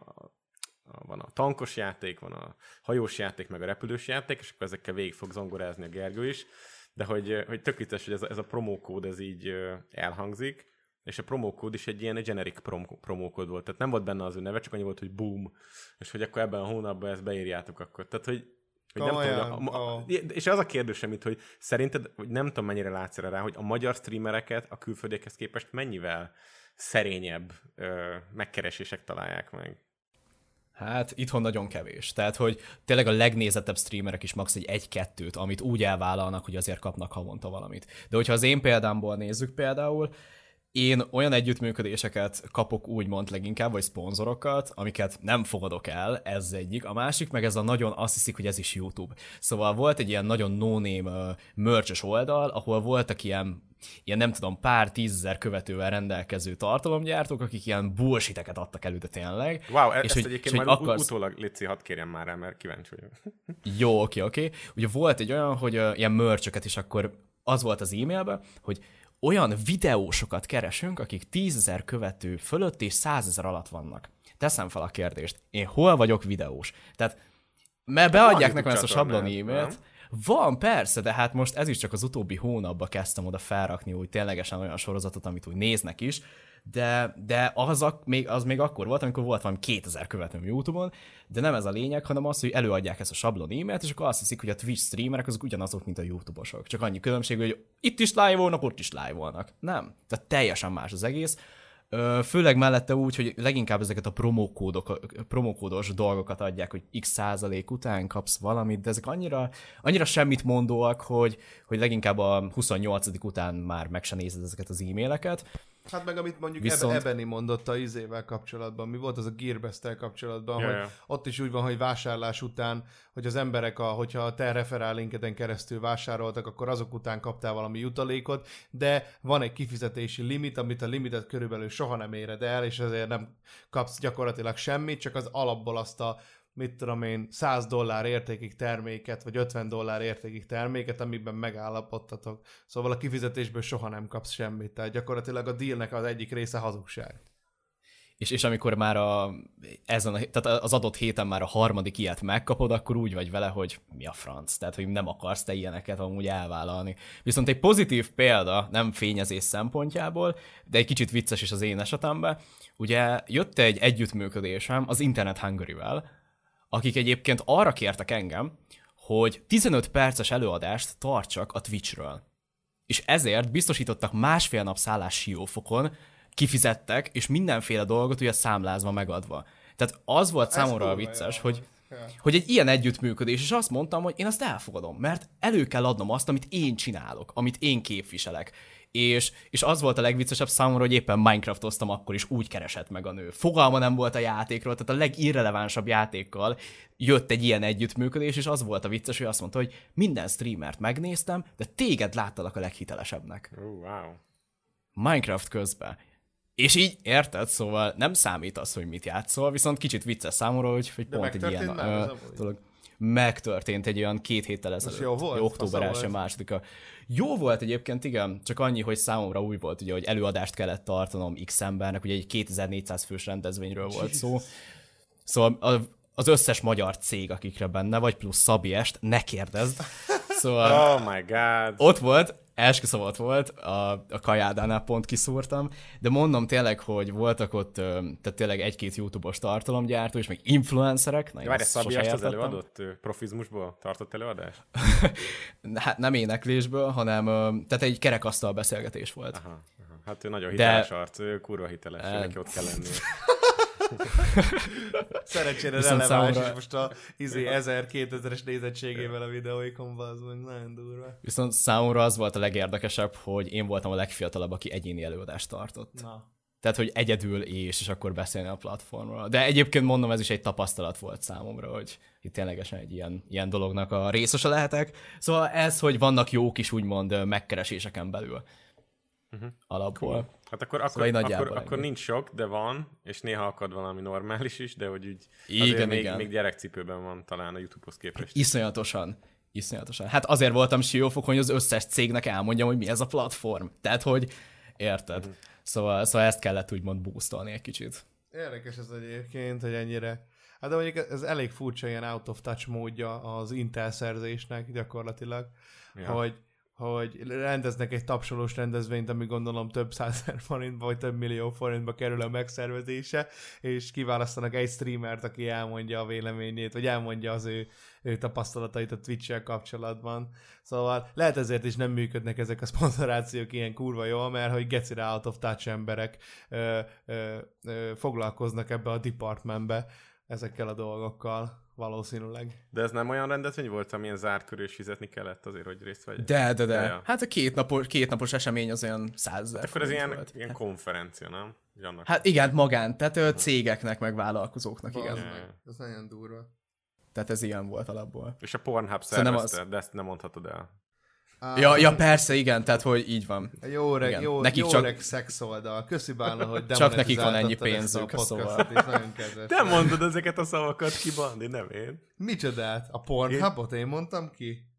B: van a tankos játék, van a hajós játék, meg a repülős játék, és akkor ezekkel végig fog zongorázni a Gergő is. De hogy, hogy tök vicces, hogy ez a, ez a promókód ez így elhangzik, és a promókód is egy ilyen generic prom- promókód volt. Tehát nem volt benne az ő neve, csak annyi volt, hogy boom, és hogy akkor ebben a hónapban ezt beírjátok akkor. Tehát, hogy hogy nem tudom, a, a, és az a kérdésem itt, hogy szerinted, hogy nem tudom mennyire látsz rá, hogy a magyar streamereket a külföldiekhez képest mennyivel szerényebb ö, megkeresések találják meg?
C: Hát itthon nagyon kevés. Tehát, hogy tényleg a legnézettebb streamerek is max. egy egy-kettőt, amit úgy elvállalnak, hogy azért kapnak havonta valamit. De hogyha az én példámból nézzük például, én olyan együttműködéseket kapok úgymond leginkább, vagy szponzorokat, amiket nem fogadok el, ez egyik. A másik meg ez a nagyon azt hiszik, hogy ez is YouTube. Szóval volt egy ilyen nagyon no-name uh, oldal, ahol voltak ilyen ilyen nem tudom, pár tízezer követővel rendelkező tartalomgyártók, akik ilyen bullshiteket adtak elő, de tényleg.
B: Wow, e- és ezt hogy, egyébként és majd akarsz... utólag Lici, hadd kérjem már rá, mert kíváncsi vagyok.
C: Jó, oké, oké. Ugye volt egy olyan, hogy uh, ilyen merchöket is akkor az volt az e-mailben, hogy olyan videósokat keresünk, akik tízezer követő fölött és százezer alatt vannak. Teszem fel a kérdést, én hol vagyok videós? Tehát, mert beadják nekem ezt a sablon e-mailt, van, persze, de hát most ez is csak az utóbbi hónapban kezdtem oda felrakni úgy ténylegesen olyan sorozatot, amit úgy néznek is, de, de az, a, még, az még akkor volt, amikor volt valami 2000 követőm YouTube-on, de nem ez a lényeg, hanem az, hogy előadják ezt a sablon e-mailt, és akkor azt hiszik, hogy a Twitch streamerek azok ugyanazok, mint a YouTube-osok. Csak annyi különbség, hogy itt is live volnak, ott is live volnak. Nem. Tehát teljesen más az egész. Főleg mellette úgy, hogy leginkább ezeket a promókódok, promókódos dolgokat adják, hogy x százalék után kapsz valamit, de ezek annyira, annyira semmit mondóak, hogy, hogy leginkább a 28. után már meg se nézed ezeket az e-maileket.
A: Hát meg amit mondjuk Viszont... Ebeni mondott a izével kapcsolatban, mi volt az a gearbest kapcsolatban, ja, hogy ott is úgy van, hogy vásárlás után, hogy az emberek, a, hogyha a te referál linkeden keresztül vásároltak, akkor azok után kaptál valami jutalékot, de van egy kifizetési limit, amit a limitet körülbelül soha nem éred el, és ezért nem kapsz gyakorlatilag semmit, csak az alapból azt a mit tudom én, 100 dollár értékig terméket, vagy 50 dollár értékig terméket, amiben megállapodtatok. Szóval a kifizetésből soha nem kapsz semmit. Tehát gyakorlatilag a dealnek az egyik része hazugság.
C: És, és amikor már a, ezen a, tehát az adott héten már a harmadik ilyet megkapod, akkor úgy vagy vele, hogy mi a franc. Tehát, hogy nem akarsz te ilyeneket amúgy elvállalni. Viszont egy pozitív példa, nem fényezés szempontjából, de egy kicsit vicces is az én esetemben, ugye jött egy együttműködésem az Internet Hungary-vel, akik egyébként arra kértek engem, hogy 15 perces előadást tartsak a Twitchről. És ezért biztosítottak másfél nap szállás siófokon, kifizettek, és mindenféle dolgot ugye számlázva megadva. Tehát az volt Ez számomra a vicces, hogy, hogy egy ilyen együttműködés, és azt mondtam, hogy én azt elfogadom, mert elő kell adnom azt, amit én csinálok, amit én képviselek és, és az volt a legviccesebb számomra, hogy éppen Minecraftoztam akkor is úgy keresett meg a nő. Fogalma nem volt a játékról, tehát a legirrelevánsabb játékkal jött egy ilyen együttműködés, és az volt a vicces, hogy azt mondta, hogy minden streamert megnéztem, de téged láttalak a leghitelesebbnek.
B: Oh, wow.
C: Minecraft közben. És így, érted? Szóval nem számít az, hogy mit játszol, viszont kicsit vicces számomra, hogy, hogy pont egy ilyen ö, dolog megtörtént egy olyan két héttel ezelőtt. Jó volt? Október első másodika. Jó volt egyébként, igen, csak annyi, hogy számomra új volt, ugye, hogy előadást kellett tartanom X embernek, ugye egy 2400 fős rendezvényről volt szó. Szóval az összes magyar cég, akikre benne vagy, plusz Szabi Est, ne kérdezd.
B: Szóval oh my god.
C: Ott volt, esküszöm ott volt, a, a kajádánál pont kiszúrtam, de mondom tényleg, hogy voltak ott tehát tényleg egy-két YouTube-os tartalomgyártó, és meg influencerek.
B: Na, Várj, Szabi az előadott profizmusból tartott előadást?
C: hát nem éneklésből, hanem tehát egy kerekasztal beszélgetés volt. Aha,
B: aha. Hát ő nagyon hiteles de... arc, ő kurva hiteles, e... neki ott kell lenni.
A: Szerencsére releváns, számomra... és most a izé 1000-2000-es nézettségével a videóikon az meg nagyon durva.
C: Viszont számomra az volt a legérdekesebb, hogy én voltam a legfiatalabb, aki egyéni előadást tartott. Na. Tehát, hogy egyedül és, és akkor beszélni a platformról. De egyébként mondom, ez is egy tapasztalat volt számomra, hogy itt ténylegesen egy ilyen, ilyen dolognak a részese lehetek. Szóval ez, hogy vannak jók is úgymond megkereséseken belül. Uh-huh. Alapból. Cool.
B: Hát akkor, szóval akkor, akkor, akkor nincs sok, de van, és néha akad valami normális is, de hogy úgy igen, még, igen. még gyerekcipőben van talán a YouTube-hoz képest.
C: Iszonyatosan. Iszonyatosan. Hát azért voltam siófokon, hogy az összes cégnek elmondjam, hogy mi ez a platform. Tehát, hogy érted. Mm. Szóval, szóval ezt kellett úgymond boostolni egy kicsit.
A: Érdekes ez egyébként, hogy ennyire Hát de mondjuk ez elég furcsa ilyen out of touch módja az Intel szerzésnek gyakorlatilag, ja. hogy hogy rendeznek egy tapsolós rendezvényt, ami gondolom több százer forintba, vagy több millió forintba kerül a megszervezése, és kiválasztanak egy streamert, aki elmondja a véleményét, vagy elmondja az ő, ő tapasztalatait a twitch kapcsolatban. Szóval lehet ezért is nem működnek ezek a szponzorációk ilyen kurva jól, mert hogy gecire out of touch emberek ö, ö, ö, foglalkoznak ebbe a departmentbe ezekkel a dolgokkal. Valószínűleg.
B: De ez nem olyan rendezvény volt, amilyen zárt körül is fizetni kellett azért, hogy részt vegyek?
C: De, de, de. Ja. Hát a két napos, két napos esemény az olyan százezer. Hát
B: akkor ez ilyen, volt. ilyen hát. konferencia, nem?
C: Annak hát igen, magán, tehát ö, cégeknek, meg vállalkozóknak, igen.
A: Ja. Ez nagyon durva.
C: Tehát ez ilyen volt alapból.
B: És a Pornhub szervezte, az... de ezt nem mondhatod el.
C: Ja, ja, persze, igen, tehát hogy így van.
A: Jó reg, jó, nekik jó csak... reg szex oldal. Köszi Bálna, hogy
C: Csak nekik van ennyi pénzük, a szóval.
B: Te mondod ezeket a szavakat ki, Bandi, nem én.
A: Micsodát? A Pornhubot én mondtam ki?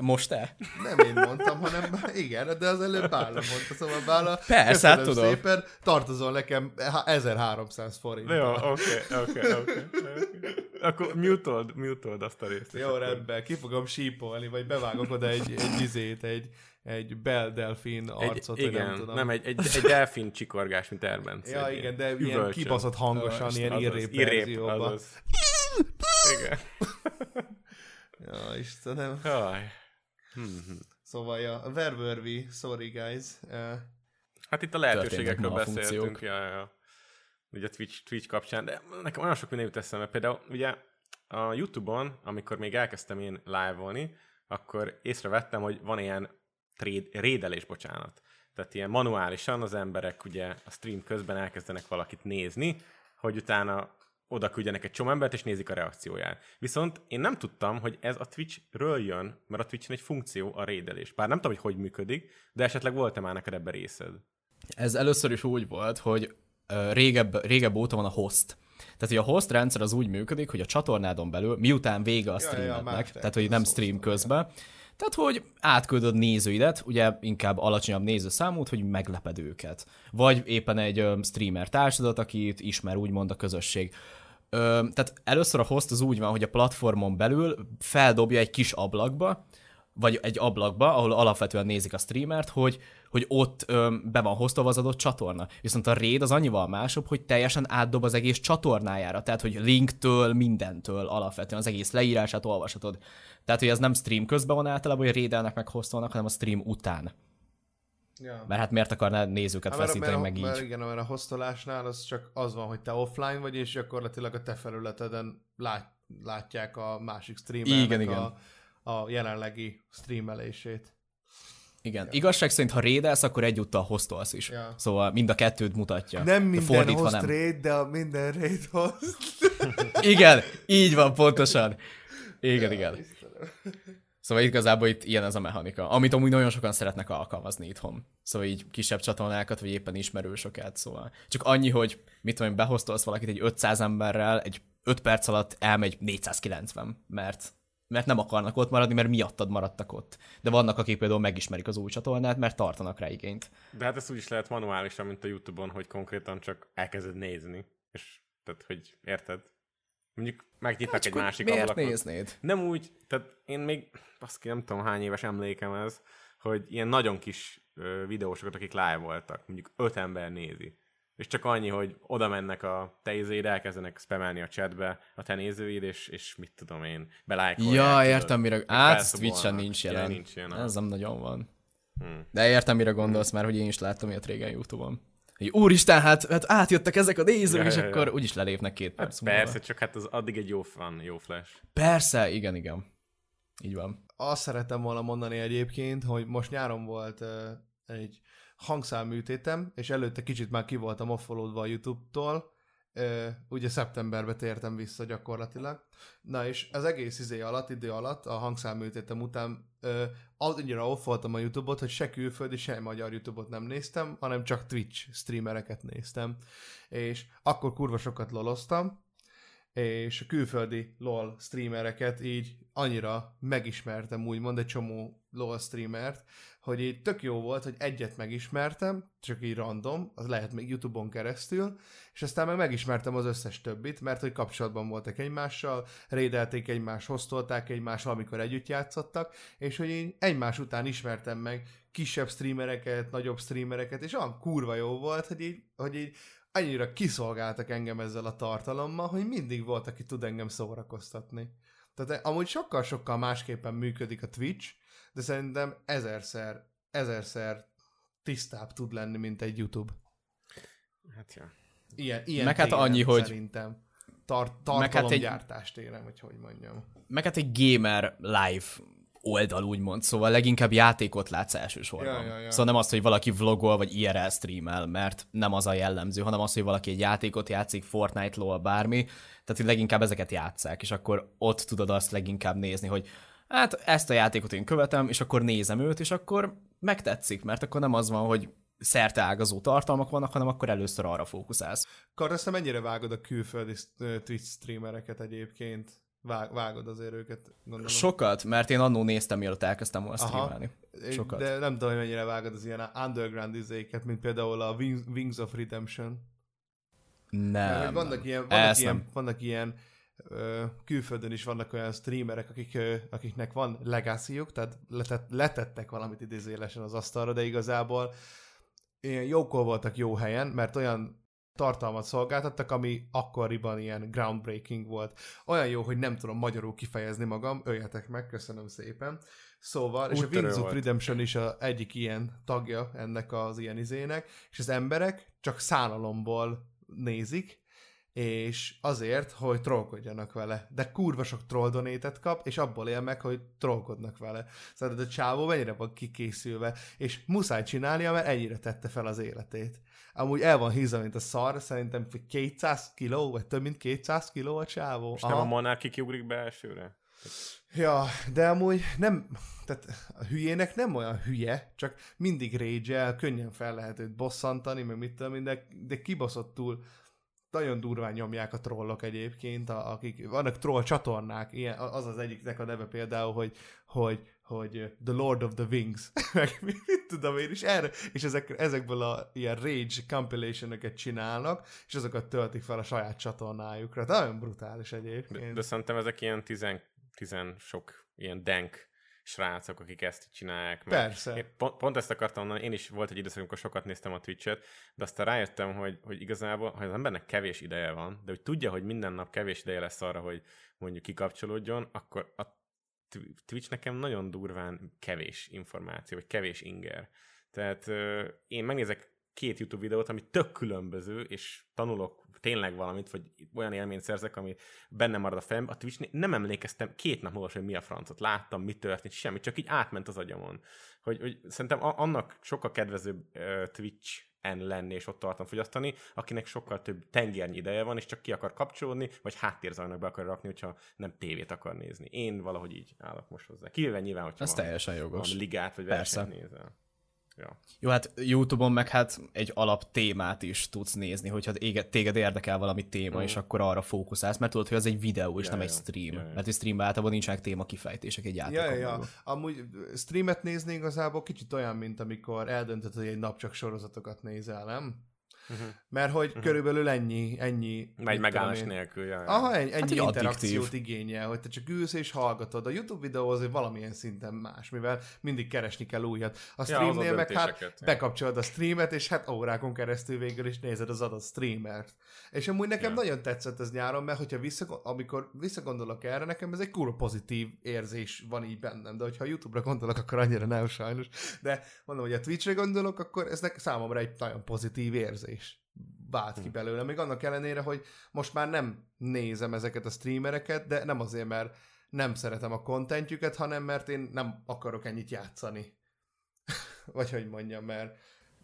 C: Most te?
A: Nem én mondtam, hanem igen, de az előbb Bála mondta, szóval Bála,
C: Persze, hát tudom. szépen,
A: tartozol nekem 1300 forint.
B: Jó, oké, oké, oké. Akkor mutold, mutold azt a részt.
A: Jó, rendben, ki fogom sípolni, vagy bevágok oda egy, egy izét, egy, egy bel delfin arcot,
B: egy, igen, nem tudom. Nem, egy, egy, egy delfin csikorgás, mint Erbence.
A: Ja, igen, de Üvölcsön. ilyen kibaszott hangosan, az, ilyen irrép, irrép azaz. Igen. ja, Istenem. Jaj. Mm-hmm. Szóval ja, a Ververvi, sorry guys. Uh,
B: hát itt a lehetőségekről beszéltünk, ja, ja. Ugye a Twitch, Twitch kapcsán, de nekem olyan sok minden jut eszembe. Például ugye a Youtube-on, amikor még elkezdtem én live-olni, akkor észrevettem, hogy van ilyen trade, rédelés, bocsánat. Tehát ilyen manuálisan az emberek ugye a stream közben elkezdenek valakit nézni, hogy utána oda küldjenek egy csomó embert, és nézik a reakcióját. Viszont én nem tudtam, hogy ez a Twitch-ről jön, mert a Twitch-en egy funkció a rédelés. Bár nem tudom, hogy hogy működik, de esetleg volt-e már neked ebben részed?
C: Ez először is úgy volt, hogy régebb, régebb óta van a host. Tehát, hogy a host rendszer az úgy működik, hogy a csatornádon belül, miután vége a streamednek, ja, ja, tehát, hogy nem stream közben, tehát, hogy átküldöd nézőidet, ugye inkább alacsonyabb nézőszámút, hogy megleped őket. Vagy éppen egy streamer társadat, akit ismer úgymond a közösség. Ö, tehát először a host az úgy van, hogy a platformon belül feldobja egy kis ablakba, vagy egy ablakba, ahol alapvetően nézik a streamert, hogy, hogy ott ö, be van hoztolva az adott csatorna. Viszont a raid az annyival másabb, hogy teljesen átdob az egész csatornájára, tehát hogy linktől, mindentől alapvetően az egész leírását olvashatod. Tehát, hogy ez nem stream közben van általában, hogy raidelnek meg hostolnak, hanem a stream után. Ja. Mert hát miért akarná nézőket hát, feszíteni mert, meg
A: mert, így? Igen, mert a hostolásnál az csak az van, hogy te offline vagy, és gyakorlatilag a te felületeden lát, látják a másik streamernek igen, igen. A, a jelenlegi streamelését.
C: Igen. Ja. Igazság szerint, ha rédelsz, akkor egyúttal hostolsz is. Ja. Szóval mind a kettőt mutatja.
A: Nem minden de host nem. raid, de a minden raid host.
C: igen, így van, pontosan. Igen, ja, igen. Istenem. Szóval igazából itt ilyen ez a mechanika, amit amúgy nagyon sokan szeretnek alkalmazni itthon. Szóval így kisebb csatornákat, vagy éppen ismerősöket, szóval. Csak annyi, hogy mit tudom, behoztolsz valakit egy 500 emberrel, egy 5 perc alatt elmegy 490, mert mert nem akarnak ott maradni, mert miattad maradtak ott. De vannak, akik például megismerik az új csatornát, mert tartanak rá igényt.
B: De hát ezt úgy is lehet manuálisan, mint a Youtube-on, hogy konkrétan csak elkezded nézni. És tehát, hogy érted? Mondjuk megnyitnak hát, egy másik
C: miért ablakot. néznéd?
B: Nem úgy, tehát én még, azt nem tudom hány éves emlékem ez, hogy ilyen nagyon kis videósokat, akik live voltak, mondjuk öt ember nézi és csak annyi, hogy oda mennek a te izéd, elkezdenek spamelni a chatbe a te nézőid, és, és mit tudom én, belájkolják.
C: Ja, értem, mire... Át, Twitch-en nincs jelen. Nincs jelen. Ez nem nagyon van. Hmm. De értem, mire gondolsz már, hogy én is láttam ilyet régen Youtube-on. Hogy úristen, hát, hát átjöttek ezek a nézők, ja, és ja, ja. akkor úgyis lelépnek két hát perc
B: Persze, múlva. csak hát az addig egy jó fan, jó flash.
C: Persze, igen, igen. Így van.
A: Azt szerettem volna mondani egyébként, hogy most nyáron volt uh, egy hangszálműtétem, és előtte kicsit már ki voltam offolódva a YouTube-tól, ugye szeptemberbe tértem vissza gyakorlatilag. Na és az egész izé alatt, idő alatt, a hangszálműtétem után annyira offoltam a YouTube-ot, hogy se külföldi, se magyar YouTube-ot nem néztem, hanem csak Twitch streamereket néztem. És akkor kurva sokat loloztam, és a külföldi LOL streamereket így annyira megismertem, úgymond egy csomó LOL streamert, hogy így tök jó volt, hogy egyet megismertem, csak így random, az lehet még YouTube-on keresztül, és aztán meg megismertem az összes többit, mert hogy kapcsolatban voltak egymással, rédelték egymást, hoztolták egymással, amikor együtt játszottak, és hogy én egymás után ismertem meg kisebb streamereket, nagyobb streamereket, és olyan kurva jó volt, hogy így, hogy így annyira kiszolgáltak engem ezzel a tartalommal, hogy mindig volt, aki tud engem szórakoztatni. Tehát amúgy sokkal-sokkal másképpen működik a Twitch, de szerintem ezerszer, ezerszer tisztább tud lenni, mint egy YouTube.
B: Hát ja.
A: Ilyen, ilyen
C: Meg hát annyi, hogy-
A: Szerintem. Tart,
C: Meg hát egy-
A: érem, hogy hogy mondjam.
C: Meg hát egy gamer live oldal, úgymond, szóval leginkább játékot látsz elsősorban.
A: Ja, ja, ja.
C: Szóval nem az, hogy valaki vlogol, vagy IRL streamel, mert nem az a jellemző, hanem az, hogy valaki egy játékot játszik, Fortnite, LOL, bármi, tehát hogy leginkább ezeket játszák, és akkor ott tudod azt leginkább nézni, hogy hát ezt a játékot én követem, és akkor nézem őt, és akkor megtetszik, mert akkor nem az van, hogy szerte ágazó tartalmak vannak, hanem akkor először arra fókuszálsz.
A: Te mennyire vágod a külföldi Twitch streamereket egyébként? Vág, vágod azért őket, gondolom.
C: Sokat, mert én annó néztem, mielőtt elkezdtem volna streamelni. Sokat.
A: De nem tudom, hogy mennyire vágod az ilyen underground izéket, mint például a Wings, Wings of Redemption. Mert
C: Nem.
A: hogy vannak ilyen, vannak
C: Ezt
A: ilyen,
C: nem.
A: vannak ilyen ö, külföldön is vannak olyan streamerek, akik, ö, akiknek van legacy tehát letett, letettek valamit idézélesen az asztalra, de igazából ilyen jókol voltak jó helyen, mert olyan tartalmat szolgáltattak, ami akkoriban ilyen groundbreaking volt. Olyan jó, hogy nem tudom magyarul kifejezni magam, öljetek meg, köszönöm szépen. Szóval, és a Wings of. Redemption is a egyik ilyen tagja ennek az ilyen izének, és az emberek csak szánalomból nézik, és azért, hogy trollkodjanak vele. De kurva sok troll donétet kap, és abból él meg, hogy trollkodnak vele. Szóval a csávó mennyire van kikészülve, és muszáj csinálnia, mert ennyire tette fel az életét. Amúgy el van hízva, mint a szar, szerintem 200 kiló, vagy több mint 200 kiló a csávó.
B: És nem a monarki kiugrik be elsőre?
A: Ja, de amúgy nem, tehát a hülyének nem olyan hülye, csak mindig rage könnyen fel lehet őt bosszantani, meg mit tudom én, de, de kibaszottul nagyon durván nyomják a trollok egyébként, a- akik, vannak troll csatornák, ilyen, az az egyiknek a neve például, hogy, hogy, hogy uh, The Lord of the Wings, meg mit tudom én is, erre, és ezek, ezekből a ilyen rage compilation csinálnak, és azokat töltik fel a saját csatornájukra. Nagyon brutális
B: De,
A: egyébként.
B: de szerintem ezek ilyen tizen, tizen sok ilyen denk srácok, akik ezt csinálják. Mert
A: Persze.
B: Én pont, pont, ezt akartam mondani, én is volt egy időszak, amikor sokat néztem a Twitch-et, de aztán rájöttem, hogy, hogy igazából, ha az embernek kevés ideje van, de hogy tudja, hogy minden nap kevés ideje lesz arra, hogy mondjuk kikapcsolódjon, akkor a Tw- Twitch nekem nagyon durván kevés információ, vagy kevés inger. Tehát ö, én megnézek két YouTube videót, ami tök különböző, és tanulok tényleg valamit, vagy olyan élményt szerzek, ami benne marad a fejemben. A twitch nem emlékeztem két nap múlva, hogy mi a francot láttam, mi történt, semmi, csak így átment az agyamon. Hogy, hogy szerintem annak sokkal kedvezőbb uh, Twitch-en lenni és ott tartom fogyasztani, akinek sokkal több tengernyi ideje van, és csak ki akar kapcsolódni, vagy háttérzajnak be akar rakni, hogyha nem tévét akar nézni. Én valahogy így állok most hozzá. Kivéve nyilván, hogyha
C: Ez
B: van,
C: teljesen jogos.
B: van ligát, vagy versenyt nézel. Ja.
C: Jó, hát YouTube-on meg hát egy alap témát is tudsz nézni, hogyha téged, érdekel valami téma,
B: Mm.
C: és akkor arra fókuszálsz, mert tudod, hogy az egy videó, és
B: Ja,
C: nem egy
B: ja.
C: stream.
B: Ja, ja.
C: Mert egy streamben általában nincsenek téma kifejtések egy játékon
A: Ja, ja,
C: belül.
A: Amúgy streamet nézni igazából kicsit olyan, mint amikor eldöntöd, hogy egy nap csak sorozatokat nézel, nem?
B: Uh-huh.
A: Mert hogy uh-huh. körülbelül ennyi, ennyi...
B: Megy megállás
A: én,
B: nélkül. Ja, ja.
A: Aha, ennyi, ennyi
C: egy
A: interakciót
C: addiktív.
A: igényel, hogy te csak ülsz és hallgatod. A YouTube videó azért valamilyen szinten más, mivel mindig keresni kell újat. A
B: Ja,
A: streamnél
B: hozod
A: meg hát
B: ja.
A: bekapcsolod a streamet, és hát órákon keresztül végül is nézed az adott streamert. És amúgy nekem
B: Ja.
A: nagyon tetszett ez nyáron, mert hogyha vissza, amikor visszagondolok erre, nekem ez egy kurva pozitív érzés van így bennem, de hogyha a YouTube-ra gondolok, akkor annyira nem sajnos. De mondom, hogy a Twitch-re gondolok, akkor ez számomra egy nagyon pozitív érzés vált
B: Hm.
A: ki belőle. Még annak ellenére, hogy most már nem nézem ezeket a streamereket, de nem azért, mert nem szeretem a kontentjüket, hanem mert én nem akarok ennyit játszani. Vagy hogy mondjam, mert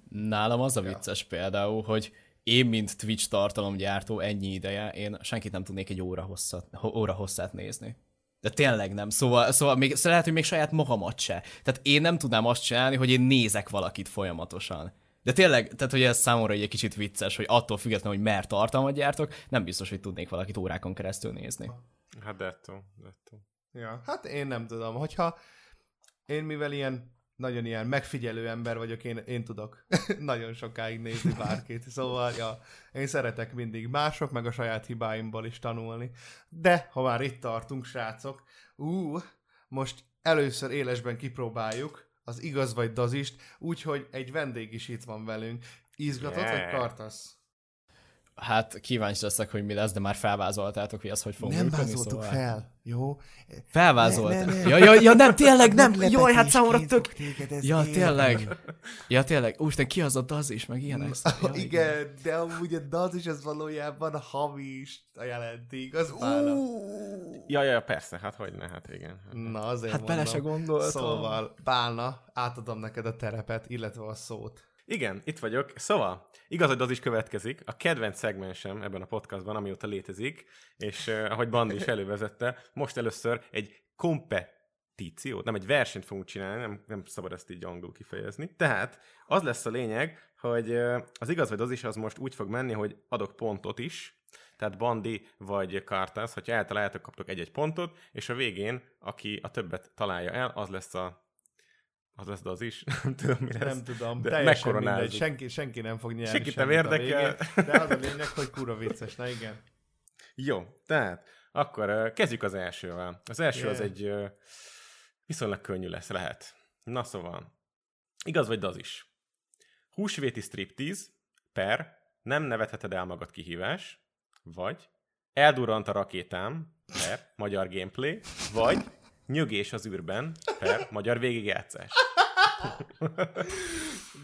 C: Nálam az a
A: Ja.
C: vicces például, hogy én, mint Twitch tartalomgyártó ennyi ideje, én senkit nem tudnék egy óra, hosszat, ho- óra hosszát nézni. De tényleg nem. Szóval, szóval még, szóval lehet, hogy még saját magamat se. Tehát én nem tudnám azt csinálni, hogy én nézek valakit folyamatosan. De tényleg, tehát hogy ez számomra egy kicsit vicces, hogy attól függetlenül, hogy mert tartalmat gyártok, nem biztos, hogy tudnék valakit órákon keresztül nézni.
B: Hát dettó, dettó.
A: Ja, hát én nem tudom, hogyha én mivel ilyen nagyon ilyen megfigyelő ember vagyok, én, én tudok nagyon sokáig nézni bárkit. Szóval, ja, én szeretek mindig mások, meg a saját hibáimból is tanulni. De, ha már itt tartunk, srácok, ú, most először élesben kipróbáljuk az igaz vagy dazist, úgyhogy egy vendég is itt van velünk. Izgatott
B: Yeah.
A: vagy kartasz?
C: Hát kíváncsi leszek, hogy mi lesz, de már felvázoltátok, hogy ez hogy fog
A: Nem
C: működni,
A: vázoltuk
C: szóval...
A: fel, jó?
C: Felvázolt.
A: Ne, ne, ne.
C: Ja, ja, ja, nem, tényleg, nem. Jaj, hát számomra tök... Ja,
A: érni.
C: tényleg. Ja, tényleg. Úristen, ki az a Daz is, meg ilyenek. Ja,
A: igen, de amúgy a daz is az valójában hamis a jelenti, igaz, Bála?
B: Ja, ja, persze, hát hogy ne, hát igen. Hát.
A: Na, azért
C: Hát bele se
A: mondom.
C: gondoltam.
A: Szóval, Bálna, átadom neked a terepet, illetve a szót.
B: Igen, itt vagyok. Szóval, igaz, hogy az is következik. A kedvenc szegmensem ebben a podcastban, amióta létezik, és uh, ahogy Bandi is elővezette, most először egy kompetíciót, nem egy versenyt fogunk csinálni, nem, nem szabad ezt így angolul kifejezni. Tehát az lesz a lényeg, hogy uh, az igaz vagy az is az most úgy fog menni, hogy adok pontot is, tehát Bandi vagy Kartász, hogyha eltaláljátok, kaptok egy-egy pontot, és a végén, aki a többet találja el, az lesz a az lesz az is, nem tudom mi lesz.
A: Nem tudom,
B: de
A: teljesen mindegy, senki, senki nem fog nyerni
B: Senkit nem érdekel.
A: végén, De az a lényeg, hogy kurva vicces, na igen.
B: Jó, tehát akkor kezdjük az elsővel. Az első
A: Yeah.
B: az egy viszonylag könnyű lesz, lehet. Na szóval, igaz vagy az is? Húsvéti striptease per nem nevetheted el magad kihívás, vagy eldurrant a rakétám per magyar gameplay, vagy nyögés az űrben per magyar végigjátszás.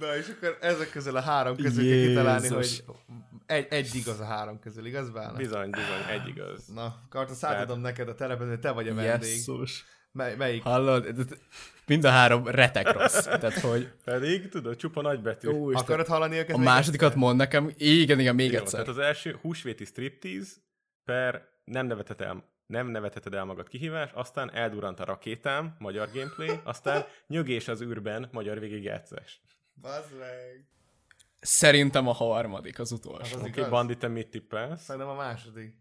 A: Na és akkor ezek közül a három közül kell kitalálni,
C: Jézus.
A: hogy egy, egy igaz a három közül, igaz Bálna?
B: Bizony, bizony, egy igaz.
A: Na, Kartasz, átadom neked a terepet, hogy te vagy a vendég.
C: Jesszus.
A: Mely, melyik?
C: Hallod? Mind a három retek rossz. Tehát, hogy
B: Pedig, tudod, csupa nagybetű.
C: Ó, Isten.
A: Akarod hallani őket?
C: a másodikat mond nekem. Igen, igen, még
B: Jó,
C: egyszer.
B: tehát az első húsvéti striptease per nem nevetheted el, nem nevetheted el magad kihívás, aztán eldurrant a rakétám, magyar gameplay, aztán nyögés az űrben, magyar végigjátszás.
A: Bazd meg.
C: Szerintem a harmadik, az utolsó.
A: Az
B: Oké, okay, Bandi, te mit tippelsz?
A: Szerintem a második.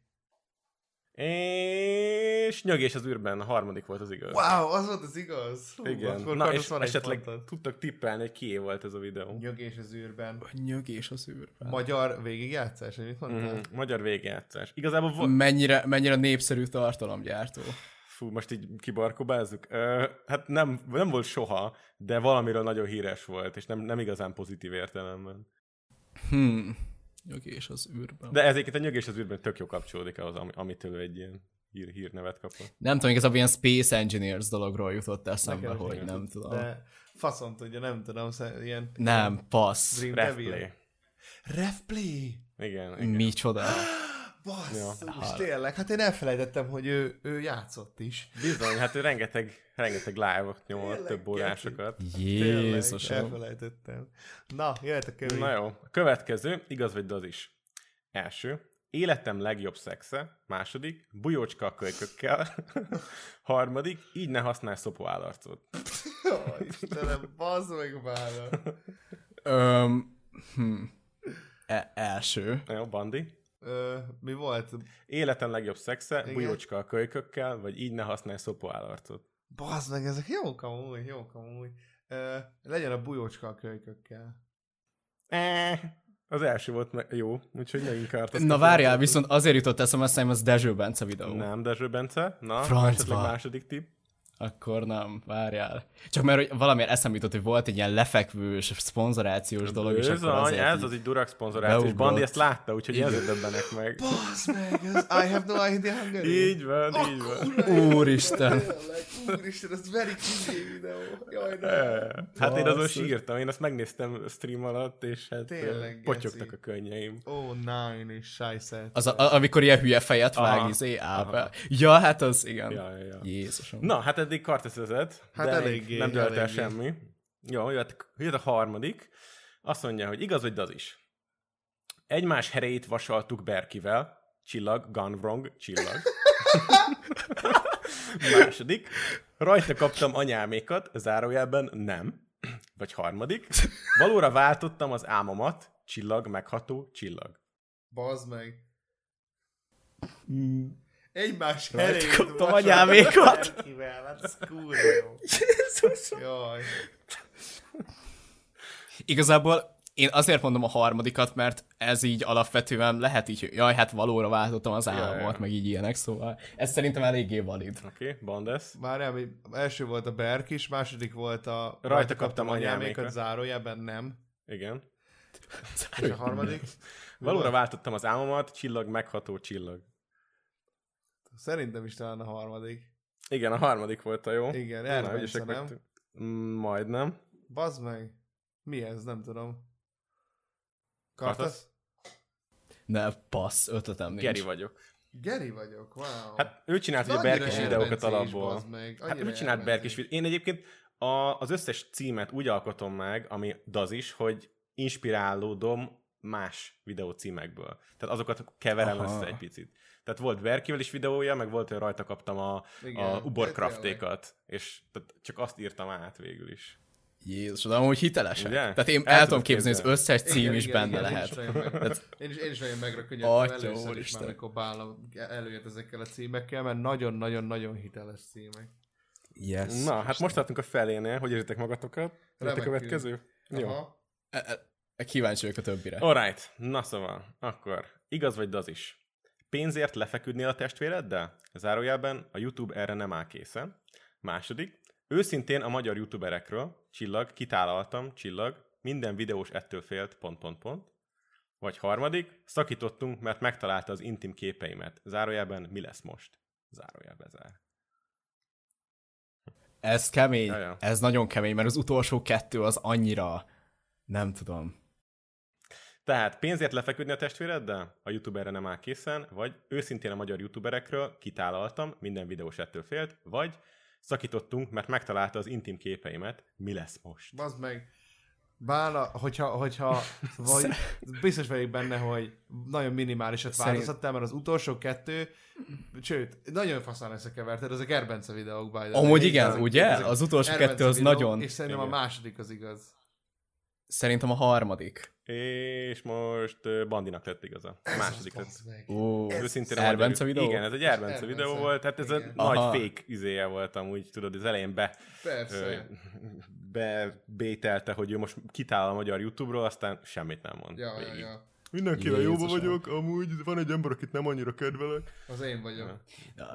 B: És nyögés az űrben, a harmadik volt az igaz.
A: Wow, az volt az igaz. Hú,
B: Igen.
A: Akkor
B: Na, és esetleg
A: pontod.
B: tudtak tippelni, hogy kié volt ez a videó.
A: Nyögés az űrben.
C: Nyögés az űrben.
A: Magyar végigjátszás, hogy mit mondtál?
B: Mm, magyar végigjátszás. Igazából vo-
C: Mennyire, mennyire népszerű tartalomgyártó.
B: Fú, most így kibarkobázzuk. Ö, hát nem, nem volt soha, de valamiről nagyon híres volt, és nem, nem igazán pozitív értelemben.
C: Hmm. Nyögés az űrben.
B: De ezeket a nyögés az űrben tök jó kapcsolódik ahhoz, ami- amitől ő egy ilyen hír, hírnevet kapott.
C: Nem tudom, igazából ilyen Space Engineers dologról jutott eszembe,
A: Nekem
C: hogy nem tudom.
A: De faszom tudja, nem tudom, ilyen...
C: Nem, passz.
A: Dream
B: Refplay.
A: Refplay.
B: Igen, igen.
C: Micsoda.
A: Basszus,
C: Ja.
A: tényleg, hát én elfelejtettem, hogy ő, ő játszott is.
B: Bizony, hát ő rengeteg, rengeteg live-ot nyomott,
A: Tényleg,
B: több órásokat.
A: Tényleg,
C: Jézusom.
A: elfelejtettem. Na, jöhet a kövi.
B: Na jó, a következő, igaz vagy az is. Első, életem legjobb szexe. Második, bujócska a kölykökkel. Harmadik, így ne használj szopóállarcot.
A: Ó, Istenem, bazd meg bára.
C: Öm, hm. E- első.
B: Na Jó, Bandi.
A: Ö, mi volt?
B: Életem legjobb szexe,
A: Igen.
B: bujócska a kölykökkel, vagy így ne használj szopóállarcot.
A: Bazd meg, ezek jók amúgy, jók amúgy. Ö, legyen a bujócska a kölykökkel.
B: Eh, Az első volt me- jó, úgyhogy megint kártoztatom.
C: Na várjál, viszont azért jutott eszembe, azt hiszem, az Dezső Bence videó.
B: Nem, Dezső Bence. Na,
C: Francba.
B: második tipp.
C: Akkor nem, várjál. Csak mert hogy valamiért eszembe jutott, hogy volt egy ilyen lefekvős, szponzorációs dolog, és akkor
B: Bizony,
C: azért
B: ez az egy durák szponzoráció, és
C: beugrott.
B: Bandi ezt látta, úgyhogy ezért döbbenek meg.
A: Bazd meg, ez I have no idea Hungary.
B: Így van, így van.
C: Úristen.
A: Úristen, ez very cringy videó. Jaj, ne.
B: Hát én azon sírtam, én azt megnéztem stream alatt, és hát
A: Tényleg,
B: potyogtak a könnyeim.
A: Ó, oh, nine és sajszert.
C: Az, a, amikor ilyen hülye fejet vág, izé. Ja, hát az, igen.
B: Ja, ja, ja.
C: Jézusom.
B: Na, hát eddig kartesz vezet,
A: Hát
B: de
A: eléggé,
B: nem dölt el semmi. Jó, jött, jött a harmadik. Azt mondja, hogy igaz vagy az is. Egymás herejét vasaltuk Berkivel. Csillag, gone wrong, csillag. Második. Rajta kaptam anyámékat, zárójelben nem. Vagy harmadik. Valóra váltottam az álmomat, csillag, megható, csillag.
A: Bazd meg. Egymás
C: Rajta
A: herét
C: kaptam anyámékat.
A: hát ez kurva jó. Jaj.
C: Igazából én azért mondom a harmadikat, mert ez így alapvetően lehet így, hogy jaj, hát valóra váltottam az államot,
B: ja.
C: meg így ilyenek, szóval ez szerintem eléggé valid.
B: Oké, okay, Bandes.
A: Várjál, mi- első volt a Berk is, második volt a
B: Rajta kaptam anyámékat.
A: anyámékat, zárójában nem.
B: Igen.
A: És a harmadik?
B: Valóra váltottam az álmomat, csillag, megható, csillag.
A: Szerintem is talán a harmadik.
B: Igen, a harmadik volt a jó.
A: Igen,
B: ügyesek
A: nem?
B: vagytok. Mm, Majdnem.
A: Bazd meg. Mi ez? Nem tudom.
B: Kartasz?
C: Ne, passz, ötletem nincs.
B: Geri vagyok.
A: Geri vagyok, wow.
B: Hát ő csinált ugye Berkis videókat alapból.
A: meg.
B: Hát ő csinált Berkis
A: is.
B: videót. Én egyébként a, az összes címet úgy alkotom meg, ami daz is, hogy inspirálódom más videó címekből. Tehát azokat keverem
C: Aha.
B: össze egy picit. Tehát volt Berkivel is videója, meg volt, hogy rajta kaptam a,
A: Igen,
B: a Uborkraftékat, és tehát csak azt írtam át végül is.
C: Jézus, de amúgy hitelesek.
B: Ugye?
C: Tehát én
B: El
C: el, tudom képzelni, az összes cím
A: Igen,
C: is
A: igen,
C: benne
A: igen,
C: lehet.
A: Én is nagyon meg,
C: Tehát-
A: én is, én is nagyon megrökönyödtem először is már, amikor Bálna előjött ezekkel a címekkel, mert nagyon-nagyon-nagyon hiteles címek.
C: Yes.
B: Na, hát most tartunk a felénél, hogy érzitek magatokat? Jött a
A: Remekül.
B: következő? Jó.
A: Aha.
C: E- e- Kíváncsi vagyok a többire.
B: Alright, na szóval, akkor igaz vagy daz is. Pénzért lefeküdnél a testvéreddel? Zárójelben a YouTube erre nem áll készen. Második, őszintén a magyar youtuberekről, csillag, kitálaltam, csillag, minden videós ettől félt, pont, pont, pont. Vagy harmadik, szakítottunk, mert megtalálta az intim képeimet. Zárójelben mi lesz most? Zárójelbe zár.
C: Ez kemény,
B: Jaja.
C: ez nagyon kemény, mert az utolsó kettő az annyira, nem tudom.
B: Tehát pénzért lefeküdni a testvéreddel? A youtuberre nem áll készen, vagy őszintén a magyar youtuberekről kitálaltam, minden videós ettől félt, vagy szakítottunk, mert megtalálta az intim képeimet, mi lesz most?
A: Bazd meg. Bálna, hogyha, hogyha vagy biztos vagyok benne, hogy nagyon minimálisat
C: Szerint-
A: változtattál, mert az utolsó kettő, sőt, nagyon faszán összekeverted, ezek Erbence videók, by.
C: Amúgy igen,
A: Ezek-
C: ugye?
A: ezek
C: Az utolsó kettő az
A: videók,
C: nagyon-
A: És szerintem
B: Igen.
A: a második az igaz.
C: Szerintem a harmadik.
B: És most Bandinak lett igaza. A második lett.
C: Ó,
B: Őszintén a
C: Erbence videó?
B: Igen, ez egy Erbence
A: Erbence.
B: videó volt, tehát ez a
A: Igen.
B: nagy
C: Aha.
B: fake izéje volt amúgy, tudod, az elején be, ö,
A: Persze.
B: bebételte, hogy ő most kitál a magyar YouTube-ról, aztán semmit nem mond.
A: Ja, ja,
B: végig.
A: ja.
B: Mindenkivel
C: Jézusom.
B: jóba vagyok, amúgy van egy ember, akit nem annyira kedvelek.
A: Az én vagyok.
C: Ja.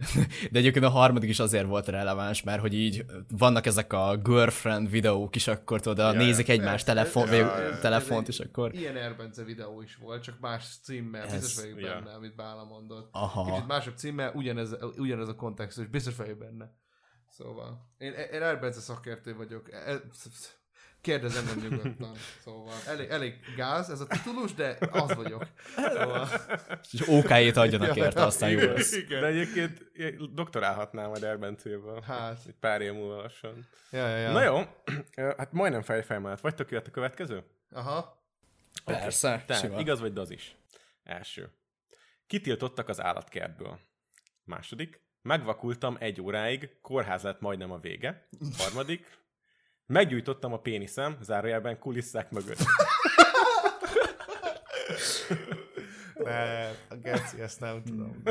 C: De egyébként a harmadik is azért volt releváns, mert hogy így vannak ezek a girlfriend videók is, akkor tudod,
B: Ja,
C: ja, nézik egymás
A: Persze,
C: telefon,
A: ez- ez
C: telefont, és akkor...
A: Ilyen Erbence videó is volt, csak más címmel,
C: Ez-
A: biztos vagyok
B: ja.
A: benne, amit Bála mondott.
C: Aha.
A: Kicsit másabb címmel, ugyanez, ugyanez a kontextus, biztos vagyok benne. Szóval, én, én Erbence szakértő vagyok. E- Kérdez engem nyugodtan. Szóval, elég, elég gáz ez a titulus, de az vagyok. Szóval,
C: És OK-ét adjanak
A: Ja,
C: érte, aztán jó
A: igen.
C: lesz.
B: De egyébként doktorálhatnál majd Erbencéből.
A: Hát.
B: Egy pár év múlva lassan.
A: ja, ja, ja.
B: Na jó, hát majdnem fejfej mellett. Vagytok jöhet a következő?
A: Aha.
C: Persze,
B: Tehát igaz vagy daz is? Első. Kitiltottak az állatkertből. Második. Megvakultam egy óráig, kórház lett majdnem a vége. Harmadik. Meggyújtottam a péniszem, zárójelben kulisszák mögött.
A: Ne, a geci, ezt nem tudom.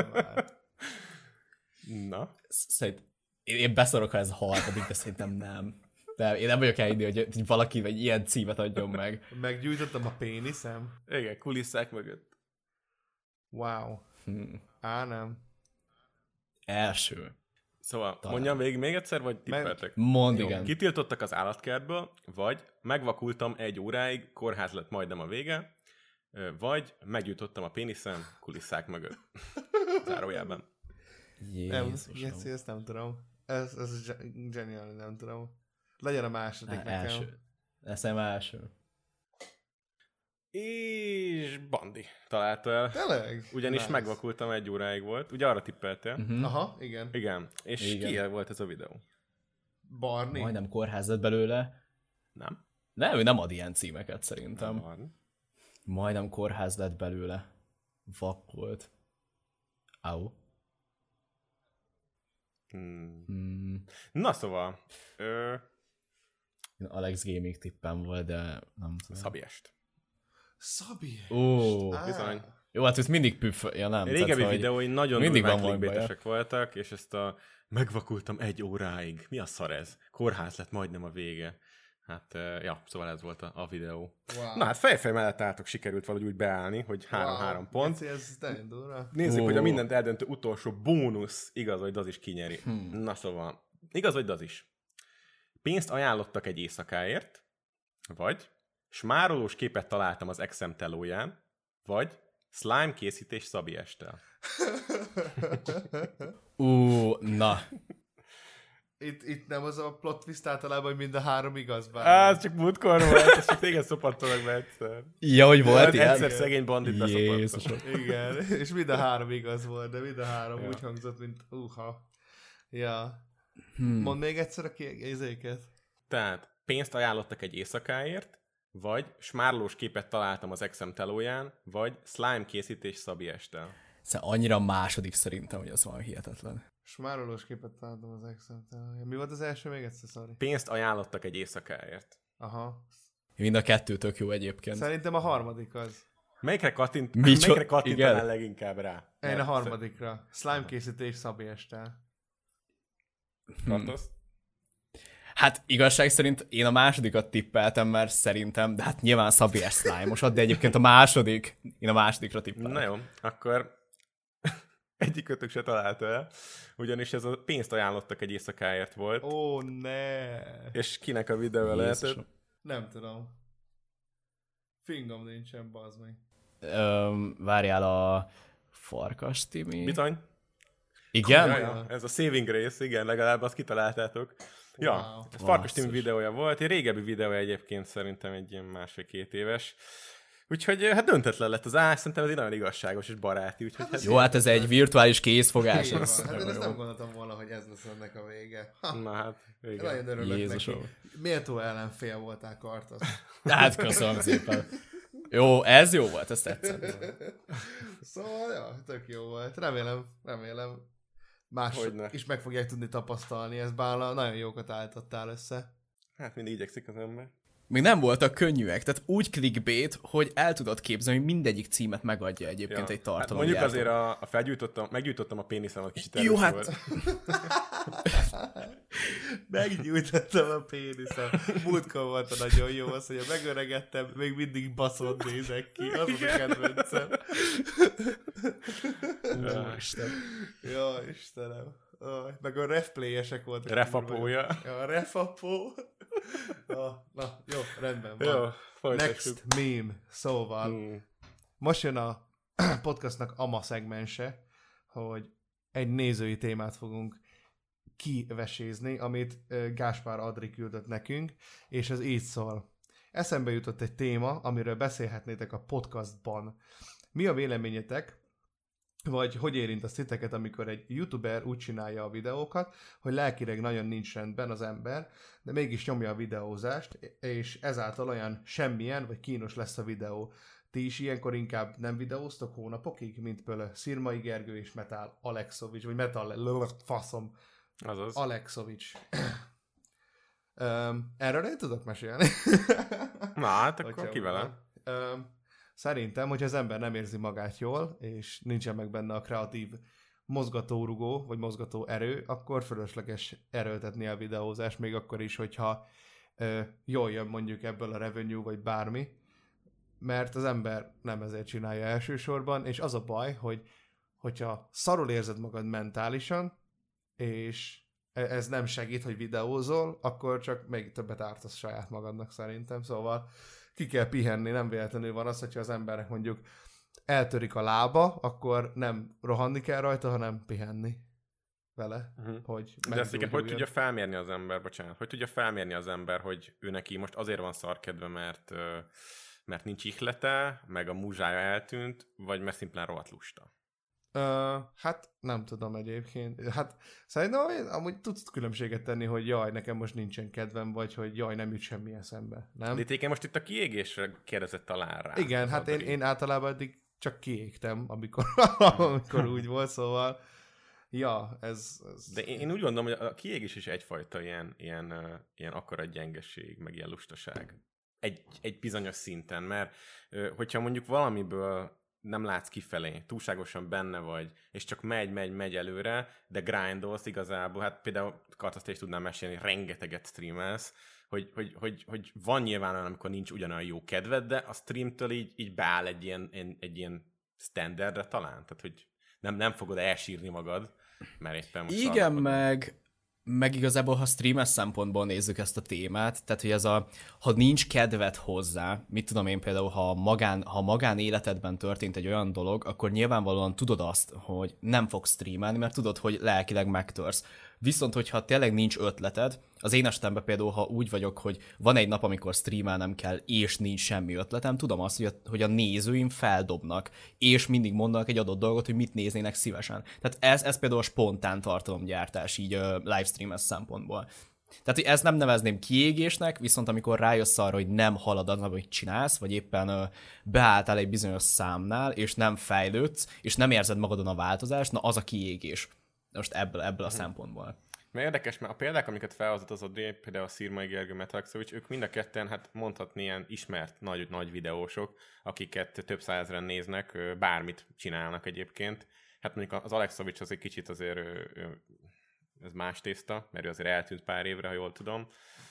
B: Na,
C: Szerint, én, én beszarok, ha ez a harmadik, de szerintem nem. De én nem vagyok elhinni, hogy, hogy valaki egy ilyen címet adjon meg.
A: Meggyújtottam a péniszem.
B: igen, kulisszák mögött.
A: Wow.
C: Hm.
A: Á, nem.
C: Első.
B: Szóval
C: Talán.
B: mondjam végig még egyszer, vagy tippeltek?
C: Mond
A: Jó.
C: igen.
B: Kitiltottak az állatkertből, vagy megvakultam egy óráig, kórház lett majdnem a vége, vagy meggyújtottam a péniszem kulisszák mögött. Zárójelben.
A: Nem,
C: Jézusom.
A: geci, ezt nem tudom. Ez, ez geniális, nem tudom. Legyen a második
C: Á,
A: nekem.
C: Első. Ez nem első.
B: És Bandi találta el.
A: Tényleg?
B: Ugyanis
A: Nice.
B: megvakultam egy óráig volt. Ugye arra tippeltél?
C: Uh-huh.
A: Aha, igen.
B: Igen. És
C: Igen.
B: ki volt ez a videó?
A: Barni?
C: Majdnem kórház lett belőle.
B: Nem?
C: Nem, ő nem ad ilyen címeket szerintem.
B: Nem van.
C: Majdnem kórház lett belőle. Vak volt. Au.
B: Hmm.
C: Hmm.
B: Na szóval, ö,
C: Én Alex Gaming tippem volt, de nem tudom.
B: Szabiest.
A: Szabi.
C: Ó,
A: Á,
B: bizony.
C: jó, hát ez mindig püff, ja nem.
B: Régebbi
C: tehát,
B: videói nagyon
C: mindig
B: durván
C: van
B: clickbaitesek voltak, és ezt a megvakultam egy óráig. Mi a szar ez? Kórház lett majdnem a vége. Hát, eh, ja, szóval ez volt a, a videó.
A: Wow.
B: Na hát fejfej mellett álltok, sikerült valahogy úgy beállni, hogy 3-3
A: Wow.
B: pont.
A: Geci, Ez.
B: Nézzük,
C: Ó.
B: hogy a mindent eldöntő utolsó bónusz igaz, hogy az is kinyeri. Hmm. Na szóval, igaz, hogy az is. Pénzt ajánlottak egy éjszakáért, vagy smárolós képet találtam az exem telóján, vagy slime készítés Szabi estel.
C: Ú, na.
A: Itt, itt nem az a plot twist általában, hogy mind a három igaz bár.
B: Á, ez csak múltkor volt, ez csak téged szopattalak be egyszer.
C: Ja, hogy volt
B: Hát
C: ilyen?
B: egyszer szegény bandit beszopattal.
C: Jézusom.
A: Igen, és mind a három igaz volt, de mind a három
B: Ja.
A: úgy hangzott, mint uha. Ja.
C: Hmm.
A: Mondd még egyszer a kézéket.
B: Tehát pénzt ajánlottak egy éjszakáért, vagy smárlós képet találtam az exem telóján, vagy slime készítés Szabi estel.
C: Szóval annyira második szerintem, hogy az van hihetetlen.
A: Smárolós képet találtam az excel Mi volt az első még egyszer, sorry?
B: Pénzt ajánlottak egy éjszakáért.
A: Aha.
C: Mind a kettő tök jó egyébként.
A: Szerintem a harmadik az.
B: Melyikre, kattint,
C: Micso-
B: melyikre kattintanál
C: igen.
B: leginkább rá?
A: Én a harmadikra. Slime készítés Szabi Estel.
B: Kattosz?
C: Hát igazság szerint én a másodikat tippeltem, mert szerintem, de hát nyilván Szabi S. slime de egyébként a második, én a másodikra tippeltem.
B: Na jó, akkor egyikőtök se találta el, ugyanis ez a pénzt ajánlottak egy éjszakáért volt,
A: Ó, ne!
B: és kinek a videója lehetett?
A: Nem tudom. Fingom nincsen, bazd meg.
C: Öm, várjál a Farkas Timi.
B: Bizony.
C: Igen?
B: Ja, ja, ez a Saving Grace, igen, legalább azt kitaláltátok. Ja,
A: Wow.
B: ez Farkas Tim
C: Basszus.
B: videója volt, egy régebbi videó egyébként szerintem egy ilyen másfél-két éves. Úgyhogy hát döntetlen lett az ás, szerintem ez egy nagyon igazságos és baráti, úgyhogy hát,
C: Jó, hát ez egy virtuális kézfogás.
A: Van.
C: ez
A: Hát én ezt nem gondoltam volna, hogy ez lesz ennek a vége. Ha,
B: na hát, igen.
A: nagyon örülök
C: Jézusom.
A: neki. Méltó ellenfél voltál, Kartasz.
C: Hát köszönöm szépen. Jó, ez jó volt, ez tetszett.
A: Szóval, ja, tök jó volt. Remélem, remélem mások
B: Hogyne.
A: is meg fogják tudni tapasztalni ezt, bár nagyon jókat állítottál össze.
B: Hát mindig igyekszik az ember.
C: Még nem voltak könnyűek, tehát úgy clickbait, hogy el tudod képzelni, hogy mindegyik címet megadja egyébként egy
B: Hát
C: tartalom.
B: mondjuk azért a, a felgyújtottam, meggyújtottam a péniszemet kicsit
C: Jó, hát-
B: volt.
A: Meggyújtottam a péniszem. Múltkor volt a nagyon jó az, hogy ha megöregettem, még mindig baszod nézek ki. Az a kedvencem.
C: Ó, Isten.
A: Ja, Istenem. Meg a refplayesek voltak.
B: Refapója.
A: Ja, a refapó. Na, jó, rendben van.
B: Jó, folytassuk.
A: Next meme. Szóval,
B: Hmm.
A: most jön a podcastnak ama szegmense, hogy egy nézői témát fogunk kivesézni, amit Gáspár Adri küldött nekünk, és ez így szól. Eszembe jutott egy téma, amiről beszélhetnétek a podcastban. Mi a véleményetek, vagy hogy érint a titeket, amikor egy youtuber úgy csinálja a videókat, hogy lelkileg nagyon nincs rendben az ember, de mégis nyomja a videózást, és ezáltal olyan semmilyen, vagy kínos lesz a videó. Ti is ilyenkor inkább nem videóztok hónapokig, mint például Szirmai Gergő és Metal Alexovics, vagy Metal faszom,
B: Azaz.
A: Alexovics. um, erről én tudok mesélni.
B: Na hát akkor ki vele?
A: van. Szerintem, hogyha az ember nem érzi magát jól, és nincsen meg benne a kreatív mozgatórugó, vagy mozgató erő, akkor fölösleges erőltetni a videózást, még akkor is, hogyha ö, jól jön mondjuk ebből a revenue, vagy bármi, mert az ember nem ezért csinálja elsősorban, és az a baj, hogy hogyha szarul érzed magad mentálisan, és e- ez nem segít, hogy videózol, akkor csak még többet ártasz saját magadnak szerintem, szóval ki kell pihenni, nem véletlenül van az, hogyha az embernek mondjuk eltörik a lába, akkor nem rohanni kell rajta, hanem pihenni vele,
B: Uh-huh.
A: hogy
B: De ezt igen, hogy tudja felmérni az ember, bocsánat, hogy tudja felmérni az ember, hogy ő neki most azért van szarkedve, mert, mert nincs ihlete, meg a múzsája eltűnt, vagy mert szimplán rohadt lusta.
A: Hát nem tudom egyébként. Hát szerintem én amúgy tudsz különbséget tenni, hogy jaj, nekem most nincsen kedvem, vagy hogy jaj, nem jut semmi eszembe. Nem?
B: De itt most itt a kiégésre kérdezett talán rá.
A: Igen, hát én, én általában eddig csak kiégtem, amikor, amikor úgy volt, szóval Ja, ez... ez...
B: De én, én úgy gondolom, hogy a kiégés is egyfajta ilyen, ilyen, ilyen akarat gyengeség, meg ilyen lustaság. Egy, egy bizonyos szinten, mert hogyha mondjuk valamiből nem látsz kifelé, túlságosan benne vagy, és csak megy, megy, megy előre, de grindolsz igazából, hát például Katasztét is tudnám mesélni, rengeteget streamelsz, hogy, hogy, hogy, hogy van nyilván olyan, amikor nincs ugyanolyan jó kedved, de a streamtől így, így beáll egy ilyen, egy, egy ilyen standardre talán, tehát hogy nem, nem fogod elsírni magad, mert éppen most
C: Igen, meg, meg igazából, ha streames szempontból nézzük ezt a témát, tehát hogy ez a, ha nincs kedved hozzá, mit tudom én például, ha magán, ha magán életedben történt egy olyan dolog, akkor nyilvánvalóan tudod azt, hogy nem fogsz streamelni, mert tudod, hogy lelkileg megtörsz. Viszont, hogyha tényleg nincs ötleted, az én esetemben például, ha úgy vagyok, hogy van egy nap, amikor streamelnem kell, és nincs semmi ötletem, tudom azt, hogy a, hogy a nézőim feldobnak, és mindig mondanak egy adott dolgot, hogy mit néznének szívesen. Tehát ez, ez például a spontán tartalomgyártás így livestreames szempontból. Tehát hogy ezt nem nevezném kiégésnek, viszont amikor rájössz arra, hogy nem halad az, amit csinálsz, vagy éppen beálltál egy bizonyos számnál, és nem fejlődsz, és nem érzed magadon a változást, na az a kiégés. Most ebből, ebből a uh-huh. szempontból.
B: Mert érdekes, mert a példák, amiket felhozott az Odré, például a Szirmai Gergő Metalxovics, ők mind a ketten, hát mondhatni ilyen ismert nagy, nagy videósok, akiket több százezren néznek, bármit csinálnak egyébként. Hát mondjuk az Alexovics az egy kicsit azért ez más tészta, mert ő azért eltűnt pár évre, ha jól tudom,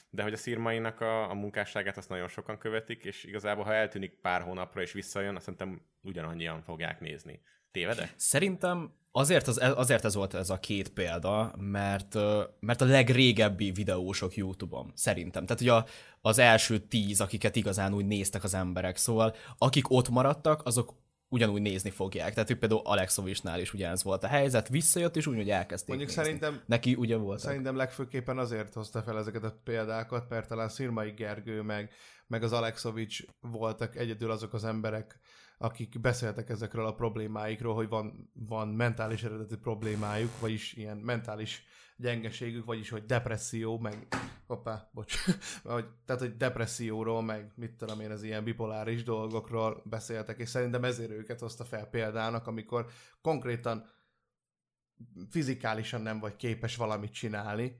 B: de hogy a szírmainak a, a munkásságát azt nagyon sokan követik, és igazából ha eltűnik pár hónapra és visszajön, azt szerintem ugyanannyian fogják nézni. Tévedek?
C: Szerintem azért, az, azért ez volt ez a két példa, mert, mert a legrégebbi videósok YouTube-on, szerintem. Tehát ugye a, az első tíz, akiket igazán úgy néztek az emberek, szóval akik ott maradtak, azok ugyanúgy nézni fogják. Tehát hogy például Alexovicsnál is ugyanez volt a helyzet, visszajött, és ugyanúgy elkezdték
A: Mondjuk
C: nézni.
A: szerintem,
C: Neki ugye volt.
A: Szerintem legfőképpen azért hozta fel ezeket a példákat, mert talán Szirmai Gergő meg, meg az Alexovics voltak egyedül azok az emberek, akik beszéltek ezekről a problémáikról, hogy van, van mentális eredetű problémájuk, vagyis ilyen mentális gyengeségük, vagyis hogy depresszió, meg hoppá, bocs, hogy, tehát hogy depresszióról, meg mit tudom én, az ilyen bipoláris dolgokról beszéltek, és szerintem ezért őket hozta fel példának, amikor konkrétan fizikálisan nem vagy képes valamit csinálni,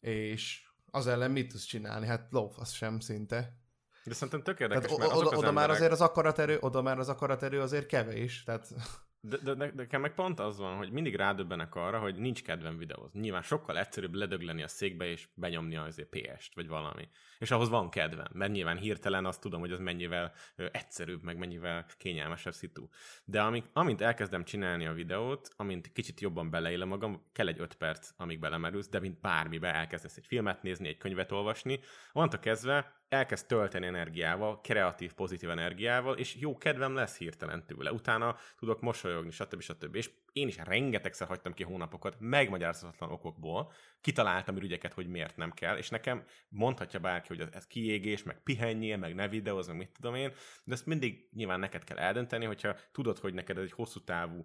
A: és az ellen mit tudsz csinálni? Hát lóf, az sem szinte.
B: De szerintem tök érdekes,
A: Tehát
B: mert
A: oda,
B: azok az
A: oda
B: emberek...
A: már azért az akaraterő, oda már az akaraterő azért kevés, tehát
B: De, de, de, nekem meg pont az van, hogy mindig rádöbbenek arra, hogy nincs kedvem videózni. Nyilván sokkal egyszerűbb ledögleni a székbe és benyomni azért PS-t, vagy valami. És ahhoz van kedvem, mert nyilván hirtelen azt tudom, hogy az mennyivel egyszerűbb, meg mennyivel kényelmesebb szitu. De amint, amint elkezdem csinálni a videót, amint kicsit jobban beleélem magam, kell egy öt perc, amíg belemerülsz, de mint bármibe elkezdesz egy filmet nézni, egy könyvet olvasni, onnantól kezdve elkezd tölteni energiával, kreatív, pozitív energiával, és jó kedvem lesz hirtelen tőle. Utána tudok mosolyogni, stb. stb. És én is rengetegszer hagytam ki hónapokat, megmagyarázhatatlan okokból, kitaláltam ürügyeket, hogy miért nem kell, és nekem mondhatja bárki, hogy ez, kiégés, meg pihenjél, meg ne videóz, meg mit tudom én, de ezt mindig nyilván neked kell eldönteni, hogyha tudod, hogy neked ez egy hosszú távú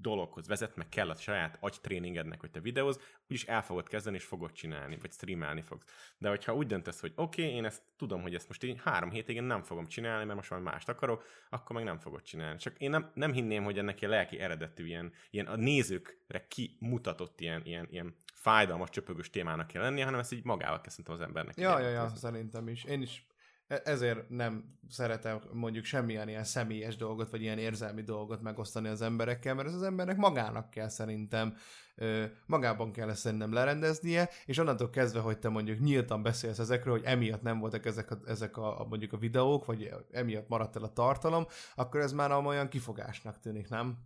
B: dologhoz vezet, meg kell a saját agytréningednek, hogy te videóz, úgyis el fogod kezdeni, és fogod csinálni, vagy streamelni fogsz. De hogyha úgy döntesz, hogy oké, okay, én ezt tudom, hogy ezt most így három hétig nem fogom csinálni, mert most már mást akarok, akkor meg nem fogod csinálni. Csak én nem, nem hinném, hogy ennek ilyen lelki eredetű, ilyen, ilyen a nézőkre kimutatott ilyen, ilyen, ilyen fájdalmas, csöpögős témának kell lennie, hanem ezt így magával kell az embernek.
A: Ja, ja, ja, szerintem is. Én is ezért nem szeretem mondjuk semmilyen ilyen személyes dolgot, vagy ilyen érzelmi dolgot megosztani az emberekkel, mert ez az embernek magának kell szerintem, magában kell ezt szerintem lerendeznie, és onnantól kezdve, hogy te mondjuk nyíltan beszélsz ezekről, hogy emiatt nem voltak ezek a, ezek a, mondjuk a videók, vagy emiatt maradt el a tartalom, akkor ez már olyan kifogásnak tűnik, nem?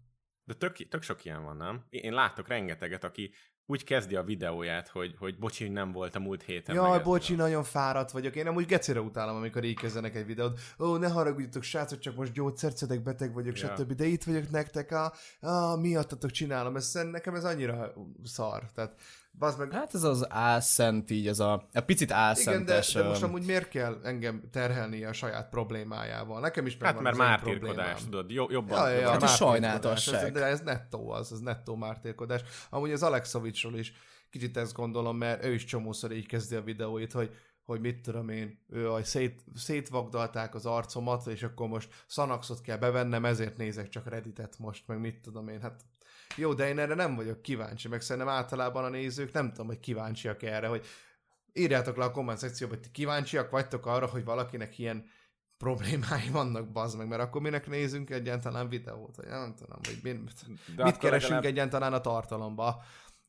B: De tök, tök sok ilyen van, nem? Én látok rengeteget, aki úgy kezdi a videóját, hogy, hogy bocsi, nem volt a múlt héten.
A: Jaj, bocsi, nagyon fáradt vagyok. Én amúgy gecére utálom, amikor így kezdenek egy videót. Ó, ne haragudjatok, srácok, csak most gyógyszert szedek, beteg vagyok, ja. stb. De itt vagyok nektek, a, a miattatok csinálom. Ez, nekem ez annyira szar. Tehát
C: Bazd meg. Hát ez az álszent, így ez a, a picit álszentes.
A: Igen, de, de most amúgy miért kell engem terhelni a saját problémájával? Nekem is
B: Hát mert mártírkodás, tudod, jobban. Ja,
C: ja, ja, hát a sajnálatosság.
A: Ez, de ez nettó az, ez nettó mártírkodás. Amúgy az Alexovicsról is kicsit ezt gondolom, mert ő is csomószor így kezdi a videóit, hogy hogy mit tudom én, ő, hogy szét, szétvagdalták az arcomat, és akkor most szanaxot kell bevennem, ezért nézek csak Redditet most, meg mit tudom én, hát jó, de én erre nem vagyok kíváncsi, meg szerintem általában a nézők nem tudom, hogy kíváncsiak erre, hogy írjátok le a komment szekcióba, hogy ti kíváncsiak vagytok arra, hogy valakinek ilyen problémái vannak, bazd meg, mert akkor minek nézünk egyáltalán videót, vagy nem tudom, hogy mit, De mit keresünk legalább... egyáltalán a tartalomba.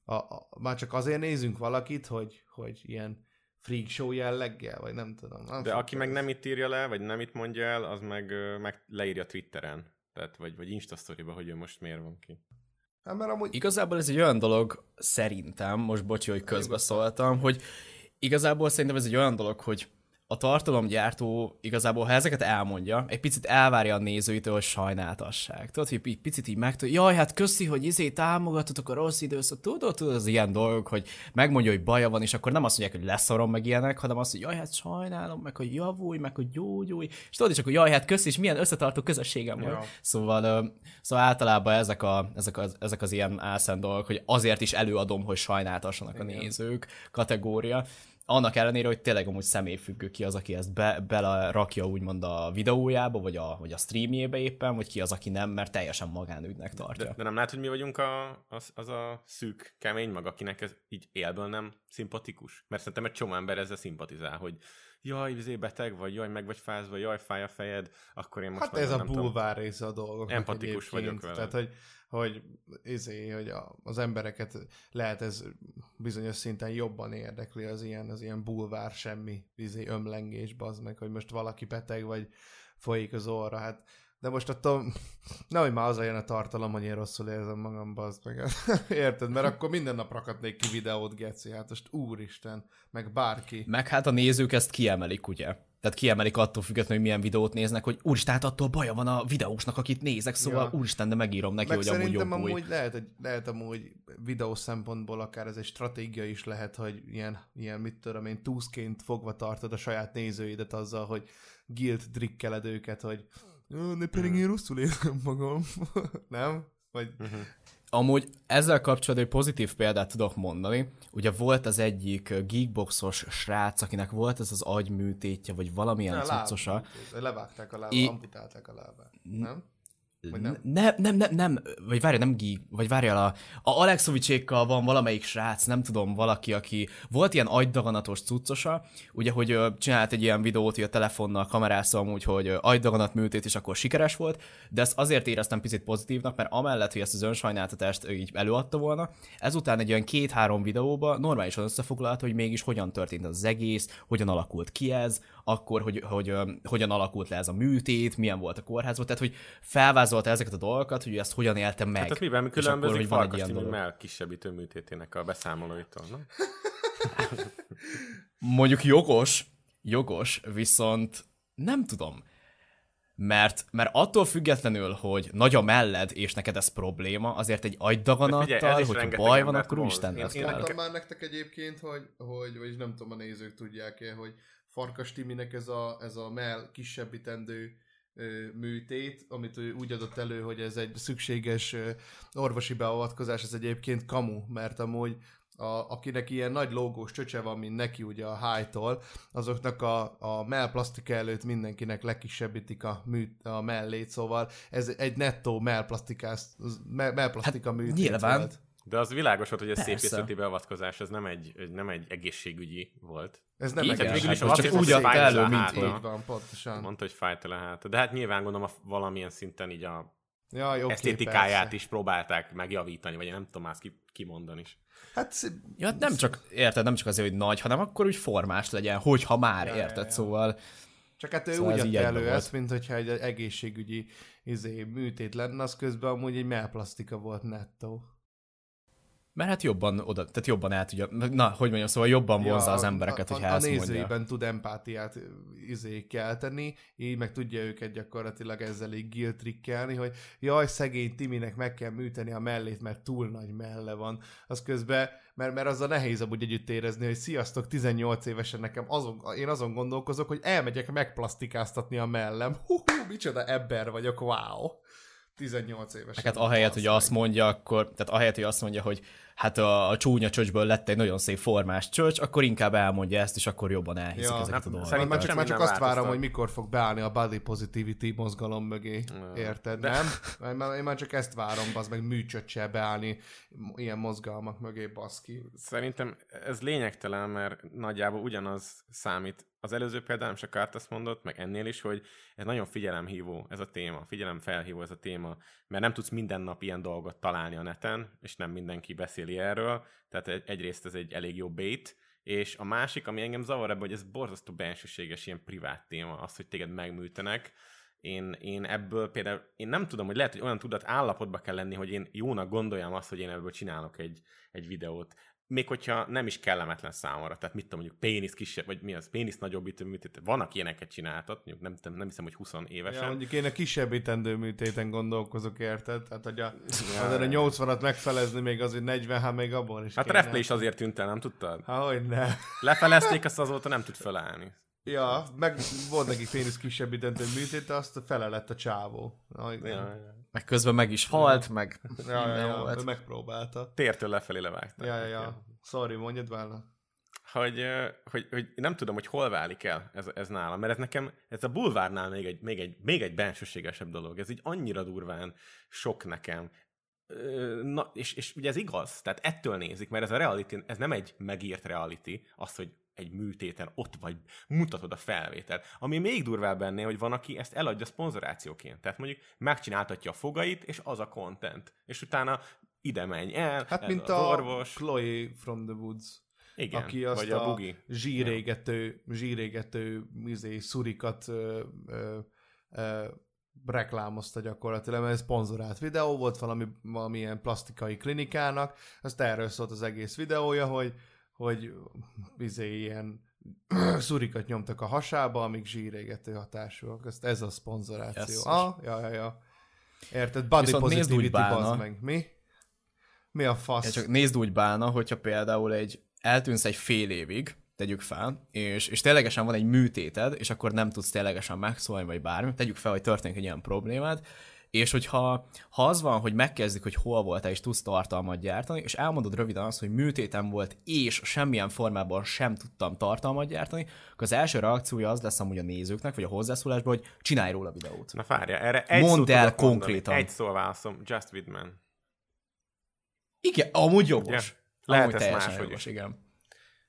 A: A, a, már csak azért nézünk valakit, hogy, hogy ilyen freak show jelleggel, vagy nem tudom. Nem
B: De aki meg nem itt írja le, vagy nem itt mondja el, az meg, meg leírja Twitteren. Tehát, vagy, vagy Insta hogy ő most miért van ki.
C: Hát, mert amúgy... Igazából ez egy olyan dolog, szerintem, most bocsi, hogy közbeszóltam, hogy igazából szerintem ez egy olyan dolog, hogy a tartalomgyártó igazából, ha ezeket elmondja, egy picit elvárja a nézőitől, hogy sajnáltassák. Tudod, hogy egy picit így meg jaj, hát köszi, hogy izé támogatotok a rossz időszak, tudod, tudod, az ilyen dolgok, hogy megmondja, hogy baja van, és akkor nem azt mondják, hogy leszorom meg ilyenek, hanem azt, hogy jaj, hát sajnálom, meg hogy javulj, meg hogy gyógyulj, és tudod, és akkor jaj, hát köszi, és milyen összetartó közösségem van. Ja. Szóval, szóval általában ezek, a, ezek, az, ezek az ilyen álszent dolgok, hogy azért is előadom, hogy sajnáltassanak a nézők kategória annak ellenére, hogy tényleg amúgy személyfüggő ki az, aki ezt be, belerakja úgymond a videójába, vagy a, vagy a streamjébe éppen, vagy ki az, aki nem, mert teljesen magánügynek tartja.
B: De, de nem látod, hogy mi vagyunk a, az, az a szűk, kemény mag, akinek ez így élből nem szimpatikus? Mert szerintem egy csomó ember ezzel szimpatizál, hogy jaj, izé beteg vagy, jaj, meg vagy fázva, jaj, fáj a fejed, akkor én most
A: Hát ez a bulvár része a dolgok.
B: Empatikus vagyok vele.
A: Tehát, hogy, hogy, izé, hogy a, az embereket lehet ez bizonyos szinten jobban érdekli az ilyen, az ilyen bulvár semmi izé, ömlengés, bazd meg, hogy most valaki beteg vagy folyik az orra, hát de most attól, nehogy már az jön a tartalom, hogy én rosszul érzem magam, bazd meg. Érted? Mert akkor minden nap rakatnék ki videót, geci. Hát most úristen, meg bárki.
C: Meg hát a nézők ezt kiemelik, ugye? Tehát kiemelik attól függetlenül, hogy milyen videót néznek, hogy úristen, hát attól baja van a videósnak, akit nézek, szóval ja. úristen, de megírom neki, meg hogy amúgy jobb
A: amúgy új. lehet, hogy, lehet amúgy videó szempontból akár ez egy stratégia is lehet, hogy ilyen, ilyen mit tudom én, túszként fogva tartod a saját nézőidet azzal, hogy guilt drikkeled őket, hogy de pedig én rosszul érzem magam. nem? Vagy... Uh-huh.
C: Amúgy ezzel kapcsolatban egy pozitív példát tudok mondani. Ugye volt az egyik geekboxos srác, akinek volt ez az agyműtétje, vagy valamilyen cuccosa.
A: Levágták a lábát, I... amputálták a lábát, nem?
C: Nem? Nem, nem, nem, nem, vagy várja, nem Geek, vagy várja, a, a Alexovicsékkal van valamelyik srác, nem tudom, valaki, aki volt ilyen agydaganatos cuccosa, ugye, hogy ö, csinált egy ilyen videót, hogy a telefonnal kamerázta úgy, hogy ö, agydaganat műtét, és akkor sikeres volt, de ezt azért éreztem picit pozitívnak, mert amellett, hogy ezt az önsajnáltatást így előadta volna, ezután egy olyan két-három videóba normálisan összefoglalta, hogy mégis hogyan történt az egész, hogyan alakult ki ez, akkor, hogy, hogy, hogy hogyan alakult le ez a műtét, milyen volt a kórházban, tehát hogy felvázolta ezeket a dolgokat, hogy ezt hogyan éltem meg.
B: Tehát mivel különbözik Farkas Timi mell kisebbítő műtétének a beszámolóitól, no?
C: Mondjuk jogos, jogos, viszont nem tudom. Mert, mert attól függetlenül, hogy nagy a melled, és neked ez probléma, azért egy agydaganattal, hogy baj van, akkor úgy
A: tenned kell. Én mondtam már nektek egyébként, hogy, hogy vagyis nem tudom, a nézők tudják-e, hogy Farkas Timinek ez a, ez a mell kisebbítendő műtét, amit ő úgy adott elő, hogy ez egy szükséges orvosi beavatkozás, ez egyébként kamu, mert amúgy a, akinek ilyen nagy logós csöcse van, mint neki ugye a high azoknak a, a mellplasztika előtt mindenkinek lekisebbítik a, műt, a mellét, szóval ez egy nettó mellplasztika hát, műtét
C: nyilván, volt.
B: De az világos volt, hogy a szépészeti beavatkozás ez nem egy, nem egy egészségügyi volt.
A: Ez nem Igen,
B: végül is
A: hát
B: csak úgy adta elő,
A: mint így van, pontosan.
B: Mondta, hogy fájt a hát. De hát nyilván gondolom a valamilyen szinten így a
A: ja, jó,
B: esztétikáját is próbálták megjavítani, vagy nem tudom más kimondani is.
C: Hát, ja, hát nem csak, érted, nem csak azért, hogy nagy, hanem akkor úgy formás legyen, hogyha már, ja, érted, ja, ja. szóval...
A: Csak hát ő szóval úgy adta elő ezt, mint hogyha egy egészségügyi izé, műtét lenne, az közben amúgy egy melplasztika volt nettó.
C: Mert hát jobban oda, tehát jobban el tudja, na, hogy mondjam, szóval jobban vonza ja, az embereket, a,
A: a, a nézőiben tud empátiát izé kelteni, így meg tudja őket gyakorlatilag ezzel így giltrikkelni, hogy jaj, szegény Timinek meg kell műteni a mellét, mert túl nagy melle van. Az közben, mert, mert az a nehéz amúgy együtt érezni, hogy sziasztok, 18 évesen nekem azon, én azon gondolkozok, hogy elmegyek megplasztikáztatni a mellem. Hú, hú micsoda ebber vagyok, wow. 18 évesen.
C: Hát ahelyett, hogy azt mondja, akkor, tehát ahelyett, hogy azt mondja, hogy hát a, a csúnya csöcsből lett egy nagyon szép formás csöcs, akkor inkább elmondja ezt, és akkor jobban elhiszik
A: Ja,
C: ezeket a
B: nem,
C: dolgokat.
A: már csak, már csak azt várom, hogy mikor fog beállni a body positivity mozgalom mögé.
B: Ja.
A: Érted,
B: De-
A: nem? Én már, én már csak ezt várom, az meg műcsöccsel beállni ilyen mozgalmak mögé, baszki.
B: Szerintem ez lényegtelen, mert nagyjából ugyanaz számít. Az előző példám se Kárt azt mondott, meg ennél is, hogy ez nagyon figyelemhívó ez a téma, figyelemfelhívó ez a téma, mert nem tudsz minden nap ilyen dolgot találni a neten, és nem mindenki beszéli erről, tehát egy- egyrészt ez egy elég jó bait, és a másik, ami engem zavar ebben, hogy ez borzasztó bensőséges, ilyen privát téma, az, hogy téged megműtenek, én, én ebből például, én nem tudom, hogy lehet, hogy olyan tudat állapotba kell lenni, hogy én jónak gondoljam azt, hogy én ebből csinálok egy, egy videót. Még hogyha nem is kellemetlen számomra, tehát mit tudom, mondjuk pénisz kisebb, vagy mi az, pénisz nagyobbítő műtét, vannak ilyeneket csináltat, mondjuk nem, nem, hiszem, hogy 20 évesen.
A: Ja, mondjuk én a kisebbítendő műtéten gondolkozok, érted? Tehát, hogy a,
B: Ja,
A: azért a
B: ja.
A: 80-at megfelezni még az, hogy 40, hát még abban is
B: Hát a
A: kéne.
B: refle is azért tűnt el, nem tudtad?
A: Há, hogy ne.
B: Lefelezték, azt azóta nem tud felállni.
A: Ja, meg volt neki pénisz kisebbítendő műtét, azt fele lett a csávó. Na, igen.
B: Ja,
A: ja.
C: Meg közben meg is halt, meg
A: ja,
C: minden
A: ja,
C: volt.
A: ő megpróbálta.
B: Tértől lefelé levágták.
A: Ja, ja, ja. Sorry, mondjad válna.
B: hogy, hogy, hogy nem tudom, hogy hol válik el ez, ez nálam, mert ez nekem, ez a bulvárnál még egy, még egy, még egy bensőségesebb dolog, ez így annyira durván sok nekem. Na, és, és ugye ez igaz, tehát ettől nézik, mert ez a reality, ez nem egy megírt reality, az, hogy egy műtéten ott vagy, mutatod a felvételt. Ami még durvább ennél, hogy van, aki ezt eladja szponzorációként. Tehát mondjuk megcsináltatja a fogait, és az a content. És utána ide menj el,
A: Hát, mint
B: az
A: a
B: orvos.
A: Chloe from the Woods.
B: Igen,
A: aki azt
B: vagy
A: a,
B: a, bugi.
A: zsírégető, zsírégető izé, szurikat ö, ö, ö, reklámozta gyakorlatilag, mert ez szponzorált videó volt valami, valamilyen plastikai klinikának, azt erről szólt az egész videója, hogy, hogy izé, ilyen szurikat nyomtak a hasába, amik zsírégető hatásúak. Ezt ez a szponzoráció.
C: Jesszus.
A: Ah, ja, ja, ja. Érted? Body
C: Viszont nézd úgy,
A: positivity, bazd meg. Mi? Mi a fasz?
C: Ja, csak nézd úgy bálna, hogyha például egy eltűnsz egy fél évig, tegyük fel, és, és ténylegesen van egy műtéted, és akkor nem tudsz ténylegesen megszólni, vagy bármi, tegyük fel, hogy történik egy ilyen problémád, és hogyha ha az van, hogy megkezdik, hogy hol voltál, és tudsz tartalmat gyártani, és elmondod röviden azt, hogy műtétem volt, és semmilyen formában sem tudtam tartalmat gyártani, akkor az első reakciója az lesz amúgy a nézőknek, vagy a hozzászólásban, hogy csinálj róla videót.
B: Na várja, erre egy
C: Mondd el
B: mondani.
C: konkrétan.
B: Egy szó válaszom, Just With Man.
C: Igen, amúgy jogos.
B: Ugye? Lehet
C: amúgy teljesen
B: máshogy
C: jogos,
B: is.
C: igen.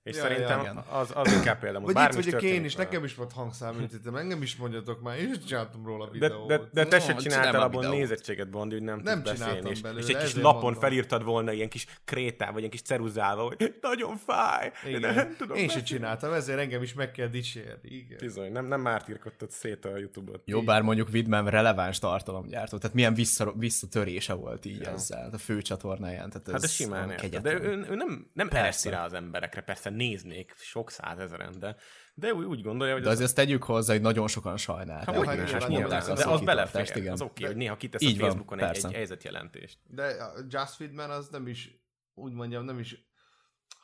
B: És
A: Ja,
B: szerintem
C: ja,
B: az, az inkább például.
A: Vagy itt vagyok én is,
B: vele.
A: nekem is volt hangszáműtétem, engem is mondjatok már, én is csináltam róla
B: De,
A: videót.
B: de, de te
C: No,
B: se csináltál
C: videót.
B: nézettséget, Bondi, hogy nem,
A: Nem
B: tudsz beszélni.
A: csináltam
B: És,
A: belőle,
B: és egy kis lapon
A: mondom.
B: felírtad volna ilyen kis krétával, vagy ilyen kis ceruzával, hogy nagyon fáj.
A: Igen.
B: De nem tudom
A: Én
B: beszélni.
A: csináltam, ezért engem is meg kell dicsérni. Igen.
B: Bizony, nem, nem mártírkodtad szét a Youtube-ot.
C: Jó, bár mondjuk Vidman releváns tartalomgyártó, tehát milyen vissza, visszatörése volt így ja. ezzel a fő csatornáján. Tehát ez
B: Hát de simán. De ő, ő nem, nem rá az emberekre, persze néznék sok százezeren, de, de úgy, úgy gondolja, hogy
C: De azért ezt tegyük hozzá, hogy nagyon sokan sajnálták.
B: Hát,
A: hogy nyilván,
B: nyilván,
A: az
B: de az belefér,
C: igen.
B: az oké, hogy néha kitesz
C: Így
B: a
C: van,
B: Facebookon egy,
C: persze.
B: egy helyzetjelentést.
A: De a Just Feedman az nem is, úgy mondjam, nem is,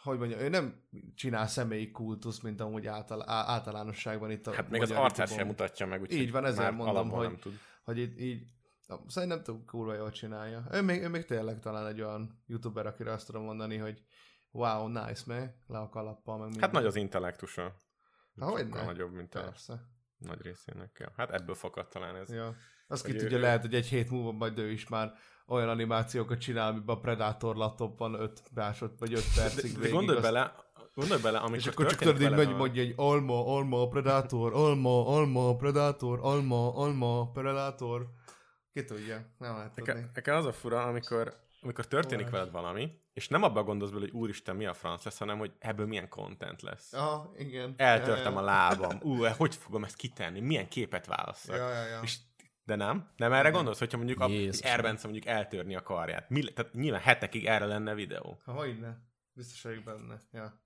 A: hogy mondjam, ő nem csinál személyi kultusz, mint amúgy által, általánosságban itt a
B: Hát még az arcát sem mutatja meg, úgyhogy
A: Így van, ezért mondom, hogy,
B: tud.
A: hogy itt így, na, szerintem túl kurva jól csinálja. Ő még, ő még tényleg talán egy olyan youtuber, akire azt tudom mondani, hogy wow, nice, man, le a kalappal, meg minden.
B: Hát nagy az intellektusa.
A: Ahogy
B: Sokkal
A: ne.
B: nagyobb, mint a
A: Persze.
B: nagy részének. Hát ebből fakad talán ez.
A: Ja. Azt ki
B: Hogy
A: tudja,
B: ő-
A: lehet, hogy egy hét múlva majd ő is már olyan animációkat csinál, amiben a Predator laptopban 5 másod, vagy 5 percig
B: De, de gondolj
A: azt-
B: bele, gondolj bele,
A: És
B: amikor
A: akkor csak tudod, így megy,
B: a-
A: mondja egy alma, alma, predátor, alma, alma, predátor, alma, alma, predátor. Ki tudja, nem lehet tudni.
B: Nekem az a fura, amikor, amikor történik
A: Olyan.
B: veled valami, és nem abban gondolsz bele, hogy úristen, mi a franc lesz, hanem hogy ebből milyen content lesz.
A: Aha, igen.
B: Eltörtem
A: ja,
B: a lábam. Ú, hogy fogom ezt kitenni? Milyen képet válasszak?
A: Ja, ja, ja.
B: És de nem? Nem erre gondolsz, hogyha mondjuk a
C: Jézusom.
B: Erbence mondjuk eltörni a karját? Mi, tehát nyilván hetekig erre lenne videó.
A: Ha hogyne. Biztos vagyok benne. Ja.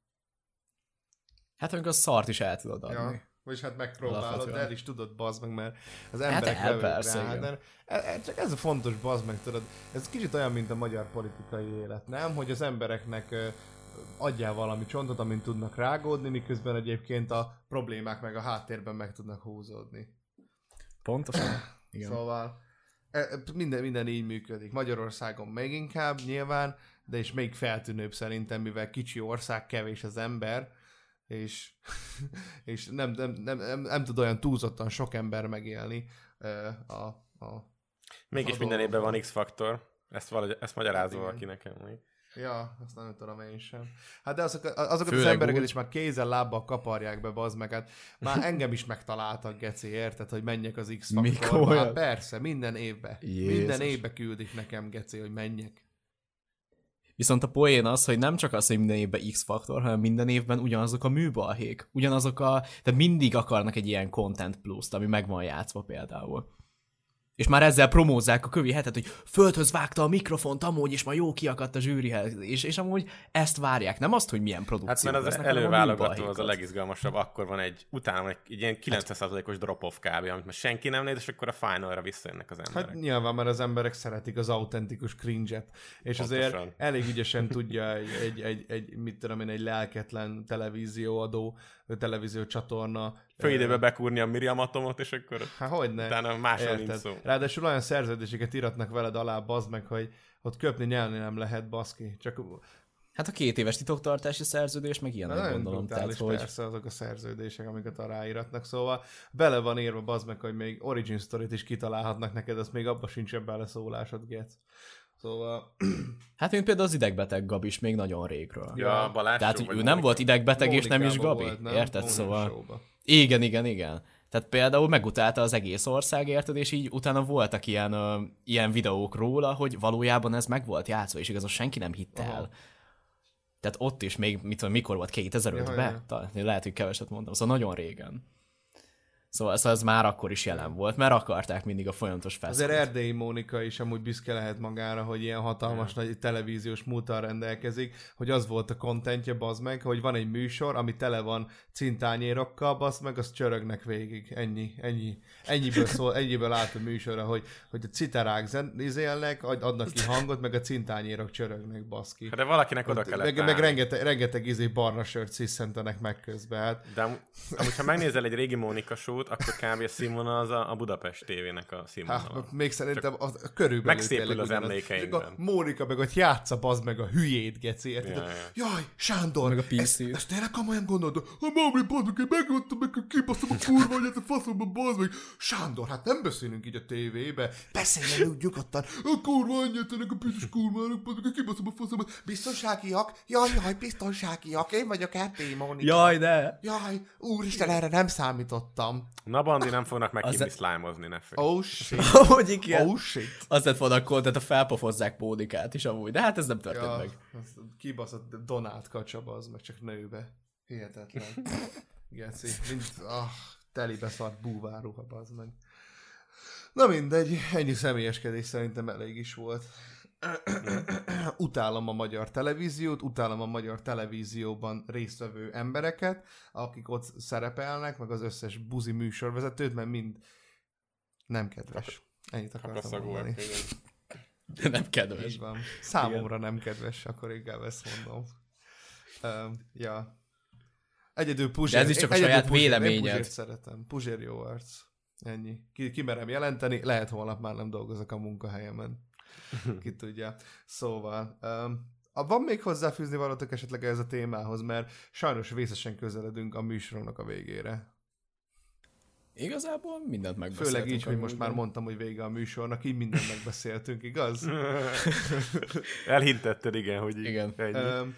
C: Hát amikor a szart is el tudod adni.
A: ja. Vagyis hát megpróbálod, de el is tudod, bazd meg, mert az
C: Hát
A: emberek levők
C: persze,
A: rá. De e- e- csak ez a fontos, bazd meg, tudod. Ez kicsit olyan, mint a magyar politikai élet, nem? Hogy az embereknek adjál valami csontot, amin tudnak rágódni, miközben egyébként a problémák meg a háttérben meg tudnak húzódni.
C: Pontosan. Igen.
A: Szóval E- Minden, minden így működik. Magyarországon még inkább nyilván, de és még feltűnőbb szerintem, mivel kicsi ország, kevés az ember, és, és nem, nem, nem, nem, nem tud olyan túlzottan sok ember megélni a, a
B: Mégis minden évben van X-faktor. Ezt, valahogy, ezt magyarázza
A: Hát
B: valaki nekem még.
A: Ja, azt nem tudom én sem. Hát de azok, azokat az
C: Főleg
A: embereket
C: úgy.
A: is már kézzel, lábbal kaparják be, bazd meg. Hát már engem is megtaláltak, geci, érted, hogy menjek az x faktorba Hát persze, minden évben.
C: Jézus.
A: Minden évben küldik nekem, geci, hogy menjek.
C: Viszont a poén az, hogy nem csak az, hogy minden évben X-faktor, hanem minden évben ugyanazok a műbalhék. Ugyanazok a... Tehát mindig akarnak egy ilyen content plus-t, ami meg van játszva például. És már ezzel promózzák a kövi hetet, hogy földhöz vágta a mikrofont amúgy, és ma jó kiakadt a zsűrihez, és, és amúgy ezt várják. Nem azt, hogy milyen
B: Hát
C: produkció
B: mert az
C: lesznek, hanem a
B: előválogató az a legizgalmasabb, akkor van egy, utána van egy, egy ilyen 90%-os drop-off kb, amit már senki nem néz, és akkor a finalra visszajönnek az emberek.
A: Hát nyilván, mert az emberek szeretik az autentikus cringe-et, és azért
B: Pontosan.
A: elég ügyesen tudja egy, egy, egy, egy, mit tudom én, egy lelketlen televízióadó, televízió csatorna.
B: Föl időbe bekúrni a Miriam atomot, és akkor
A: Hát hogy ne?
B: utána másról nincs szó.
A: Ráadásul olyan szerződéseket iratnak veled alá, bazd meg, hogy ott köpni, nyelni nem lehet, baszki. Csak
C: Hát a két éves titoktartási szerződés, meg ilyenek
A: nagyon
C: gondolom. Tehát, hogy
A: persze azok a szerződések, amiket arra íratnak, szóval bele van írva, bazd meg, hogy még origin story-t is kitalálhatnak neked, azt még abba sincsen beleszólásod, Gec. Szóval,
C: Hát mint például az idegbeteg Gabis még nagyon régről.
B: Ja, Balázs
C: Tehát, hogy ő nem volt idegbeteg, és nem is
A: Mónikában
C: Gabi.
A: volt, nem?
C: Érted?
A: Mónika
C: Szóval...
A: Show-ba.
C: Igen, igen, igen. Tehát például megutálta az egész ország, érted, és így utána voltak ilyen, ö, ilyen videók róla, hogy valójában ez meg volt játszva, és igazán senki nem hitte
A: Aha.
C: el. Tehát ott is még, mit tudom, mikor volt, 2005-ben?
A: Ja, ja.
C: Lehet, hogy keveset mondtam, szóval nagyon régen. Szóval, szóval ez már akkor is jelen volt, mert akarták mindig a folyamatos
A: Azért
C: feszült.
A: Erdélyi Mónika is amúgy büszke lehet magára, hogy ilyen hatalmas nagy televíziós múltal rendelkezik, hogy az volt a kontentje, bazd meg, hogy van egy műsor, ami tele van cintányérokkal, bazd meg, azt csörögnek végig. Ennyi, ennyi. Ennyiből szól, ennyiből állt a műsorra, hogy, hogy a citerák izélnek, ad- adnak ki hangot, meg a cintányérok csörögnek, baszki.
B: Hát de valakinek oda kellett
A: Meg, meg rengeteg, rengeteg izé barna sört sziszentenek meg közben. Hát,
B: De am- amúgy, ha megnézel egy régi Mónika show akkor kb. a színvonal az a, a Budapest tévének a színvonala.
A: Hát, még szerintem a, a körülbelül
B: megszépül az emlékeinkben.
A: Csak a Mónika meg ott játsza, bazd meg a hülyét, geci, érted?
B: Ja, ja.
A: Jaj, Sándor,
C: Meg a PC-t.
A: ezt, ezt tényleg komolyan gondolod? A mami, bazd meg, én megmondtam meg, hogy kibaszom a kurva, hogy ez a faszomba, bazd meg. Sándor, hát nem beszélünk így a tévébe. Beszéljen úgy nyugodtan. A kurva anyját, ennek a piszos kurvának, bazd meg, kibaszom a faszomba. Biztonságiak? Jaj, jaj, biztonságiak. Én vagyok Erdélyi Mónika.
C: Jaj, de!
A: Jaj, úristen, erre nem számítottam.
B: Na, Bandi nem fognak megkívni
C: Az-
B: szlámozni, ne félj.
A: Oh shit.
C: Hogy igen.
A: Oh shit.
C: Az lett volna akkor, tehát a felpofozzák Mónikát is amúgy, de hát ez nem történt
A: Ja,
C: meg.
A: kibaszott Donát kacsa, az meg csak nőbe. Hihetetlen. Geci. Mind, ah, telibe szart búváruha, bazd meg. Na mindegy, ennyi személyeskedés szerintem elég is volt. Utálom a magyar televíziót, utálom a magyar televízióban résztvevő embereket, akik ott szerepelnek, meg az összes buzi műsorvezetőt, mert mind nem kedves. Ennyit akartam
B: Kakaszagúak,
A: mondani.
B: igen.
C: nem kedves.
A: Így van. Számomra nem kedves, akkor inkább ezt mondom. Um, ja. Egyedül Puzsér.
C: De ez is csak a
A: egyedül
C: saját
A: Én
C: véleményed.
A: Puzsért szeretem. Puzsér jó arc. Ennyi. Ki, ki merem jelenteni, lehet holnap már nem dolgozok a munkahelyemen. Ki tudja. Szóval, um, a- van még hozzáfűzni valatok esetleg ez a témához, mert sajnos vészesen közeledünk a műsorunknak a végére.
C: Igazából mindent megbeszéltünk.
A: Főleg így, hogy most már mondtam, hogy vége a műsornak, így mindent megbeszéltünk, igaz?
B: Elhintetted, igen, hogy így.
C: Igen.
B: Ennyi.
A: Öm,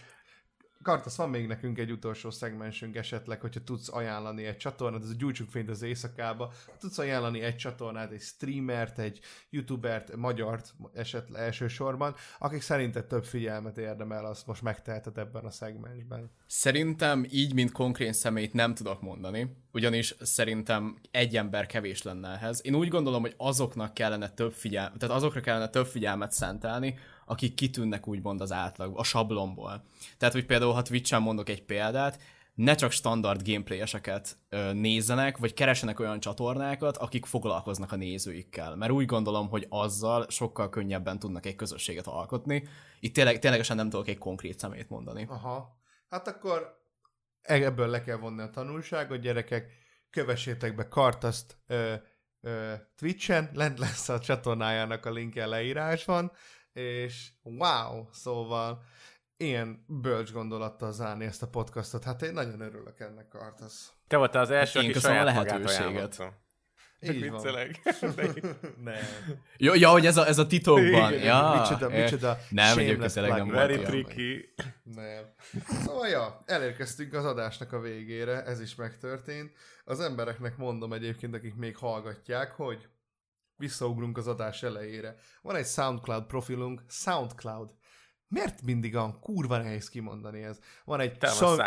A: Kartasz, van még nekünk egy utolsó szegmensünk esetleg, hogyha tudsz ajánlani egy csatornát, ez a gyújtsuk fényt az éjszakába, tudsz ajánlani egy csatornát, egy streamert, egy youtubert, magyart esetleg elsősorban, akik szerinted több figyelmet érdemel, azt most megteheted ebben a szegmensben.
C: Szerintem így, mint konkrét személyt nem tudok mondani, ugyanis szerintem egy ember kevés lenne ehhez. Én úgy gondolom, hogy azoknak kellene több figyelmet, tehát azokra kellene több figyelmet szentelni, akik kitűnnek úgymond az átlag, a sablonból. Tehát, hogy például, ha Twitch-en mondok egy példát, ne csak standard gameplayeseket nézzenek, vagy keresenek olyan csatornákat, akik foglalkoznak a nézőikkel. Mert úgy gondolom, hogy azzal sokkal könnyebben tudnak egy közösséget alkotni. Itt tényleg, ténylegesen nem tudok egy konkrét szemét mondani.
A: Aha. Hát akkor ebből le kell vonni a tanulságot, gyerekek, kövessétek be Kartaszt ö, ö, Twitch-en, lent lesz a csatornájának a linkje leírásban, és wow, szóval ilyen bölcs gondolattal zárni ezt a podcastot. Hát én nagyon örülök ennek, Artasz.
B: Te voltál az első,
C: Én
B: aki
C: a
B: saját magát
C: lehetőséget.
A: Így van. Nem.
C: Jó, ja, hogy ez a, ez a titokban.
B: Igen,
C: Ja,
A: micsoda, micsoda
C: Nem, egyébként tényleg nem
B: Very tricky.
A: Nem. Szóval, ja, elérkeztünk az adásnak a végére, ez is megtörtént. Az embereknek mondom egyébként, akik még hallgatják, hogy visszaugrunk az adás elejére. Van egy SoundCloud profilunk, SoundCloud. Miért mindig olyan kurva nehéz kimondani ez? Van egy, Sound-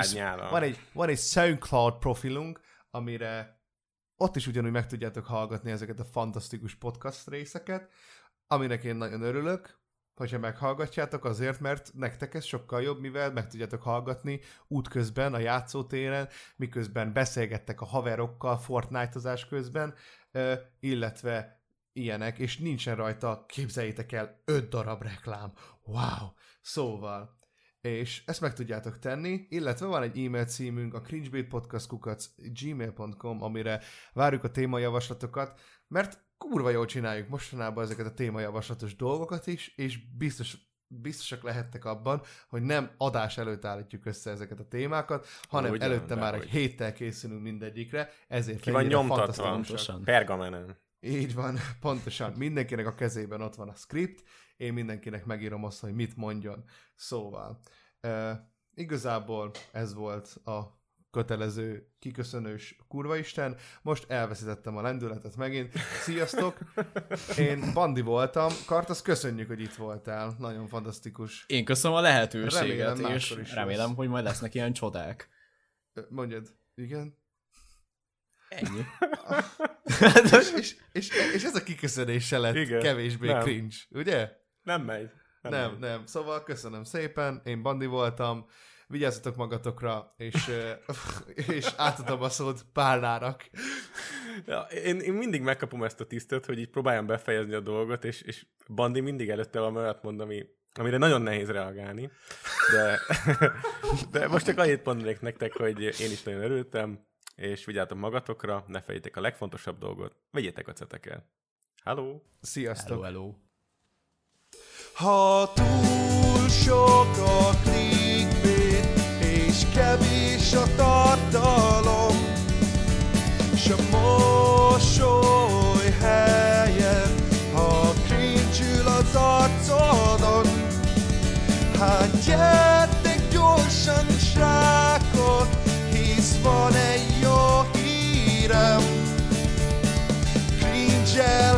A: van egy, van egy SoundCloud profilunk, amire ott is ugyanúgy meg tudjátok hallgatni ezeket a fantasztikus podcast részeket, aminek én nagyon örülök, hogyha meghallgatjátok azért, mert nektek ez sokkal jobb, mivel meg tudjátok hallgatni útközben, a játszótéren, miközben beszélgettek a haverokkal Fortnite-ozás közben, illetve ilyenek, és nincsen rajta, képzeljétek el, öt darab reklám. Wow! Szóval, és ezt meg tudjátok tenni, illetve van egy e-mail címünk, a cringebaitpodcastkukac.gmail.com, amire várjuk a témajavaslatokat, mert kurva jól csináljuk mostanában ezeket a témajavaslatos dolgokat is, és biztos, biztosak lehettek abban, hogy nem adás előtt állítjuk össze ezeket a témákat, hanem
B: Ugyan,
A: előtte már egy
B: dehogy.
A: héttel készülünk mindegyikre, ezért
B: Ki van nyomtatva. Pergamenen.
A: Így van, pontosan. Mindenkinek a kezében ott van a script, én mindenkinek megírom azt, hogy mit mondjon. Szóval, uh, igazából ez volt a kötelező, kiköszönős kurva isten. Most elveszítettem a lendületet megint. Sziasztok! Én Bandi voltam. Kartasz, köszönjük, hogy itt voltál. Nagyon fantasztikus.
C: Én köszönöm a lehetőséget,
A: Remélem,
C: és remélem,
A: lesz.
C: hogy majd lesznek ilyen csodák.
A: Mondjad. Igen?
C: Ennyi.
A: és, és, és, és ez a kiköszönése lett
B: Igen.
A: kevésbé
B: Nem.
A: cringe, ugye?
B: Nem megy.
A: Nem,
B: megy.
A: nem, nem. Szóval köszönöm szépen, én Bandi voltam, vigyázzatok magatokra, és, és átadom a szót Pálnának.
B: Ja, én, én mindig megkapom ezt a tisztet, hogy így próbáljam befejezni a dolgot, és, és Bandi mindig előtte valami olyat mond, ami, amire nagyon nehéz reagálni. De, de most csak annyit mondanék nektek, hogy én is nagyon örültem, és vigyázzatok magatokra, ne fejétek a legfontosabb dolgot, vegyétek a ceteket. Hello!
A: Sziasztok!
C: Hello, hello.
A: Ha túl sok a clickbait, és kevés a tartalom, és a mosoly helyen, ha cringe az arcodon, hát gyertek gyorsan srákot, hisz van yeah.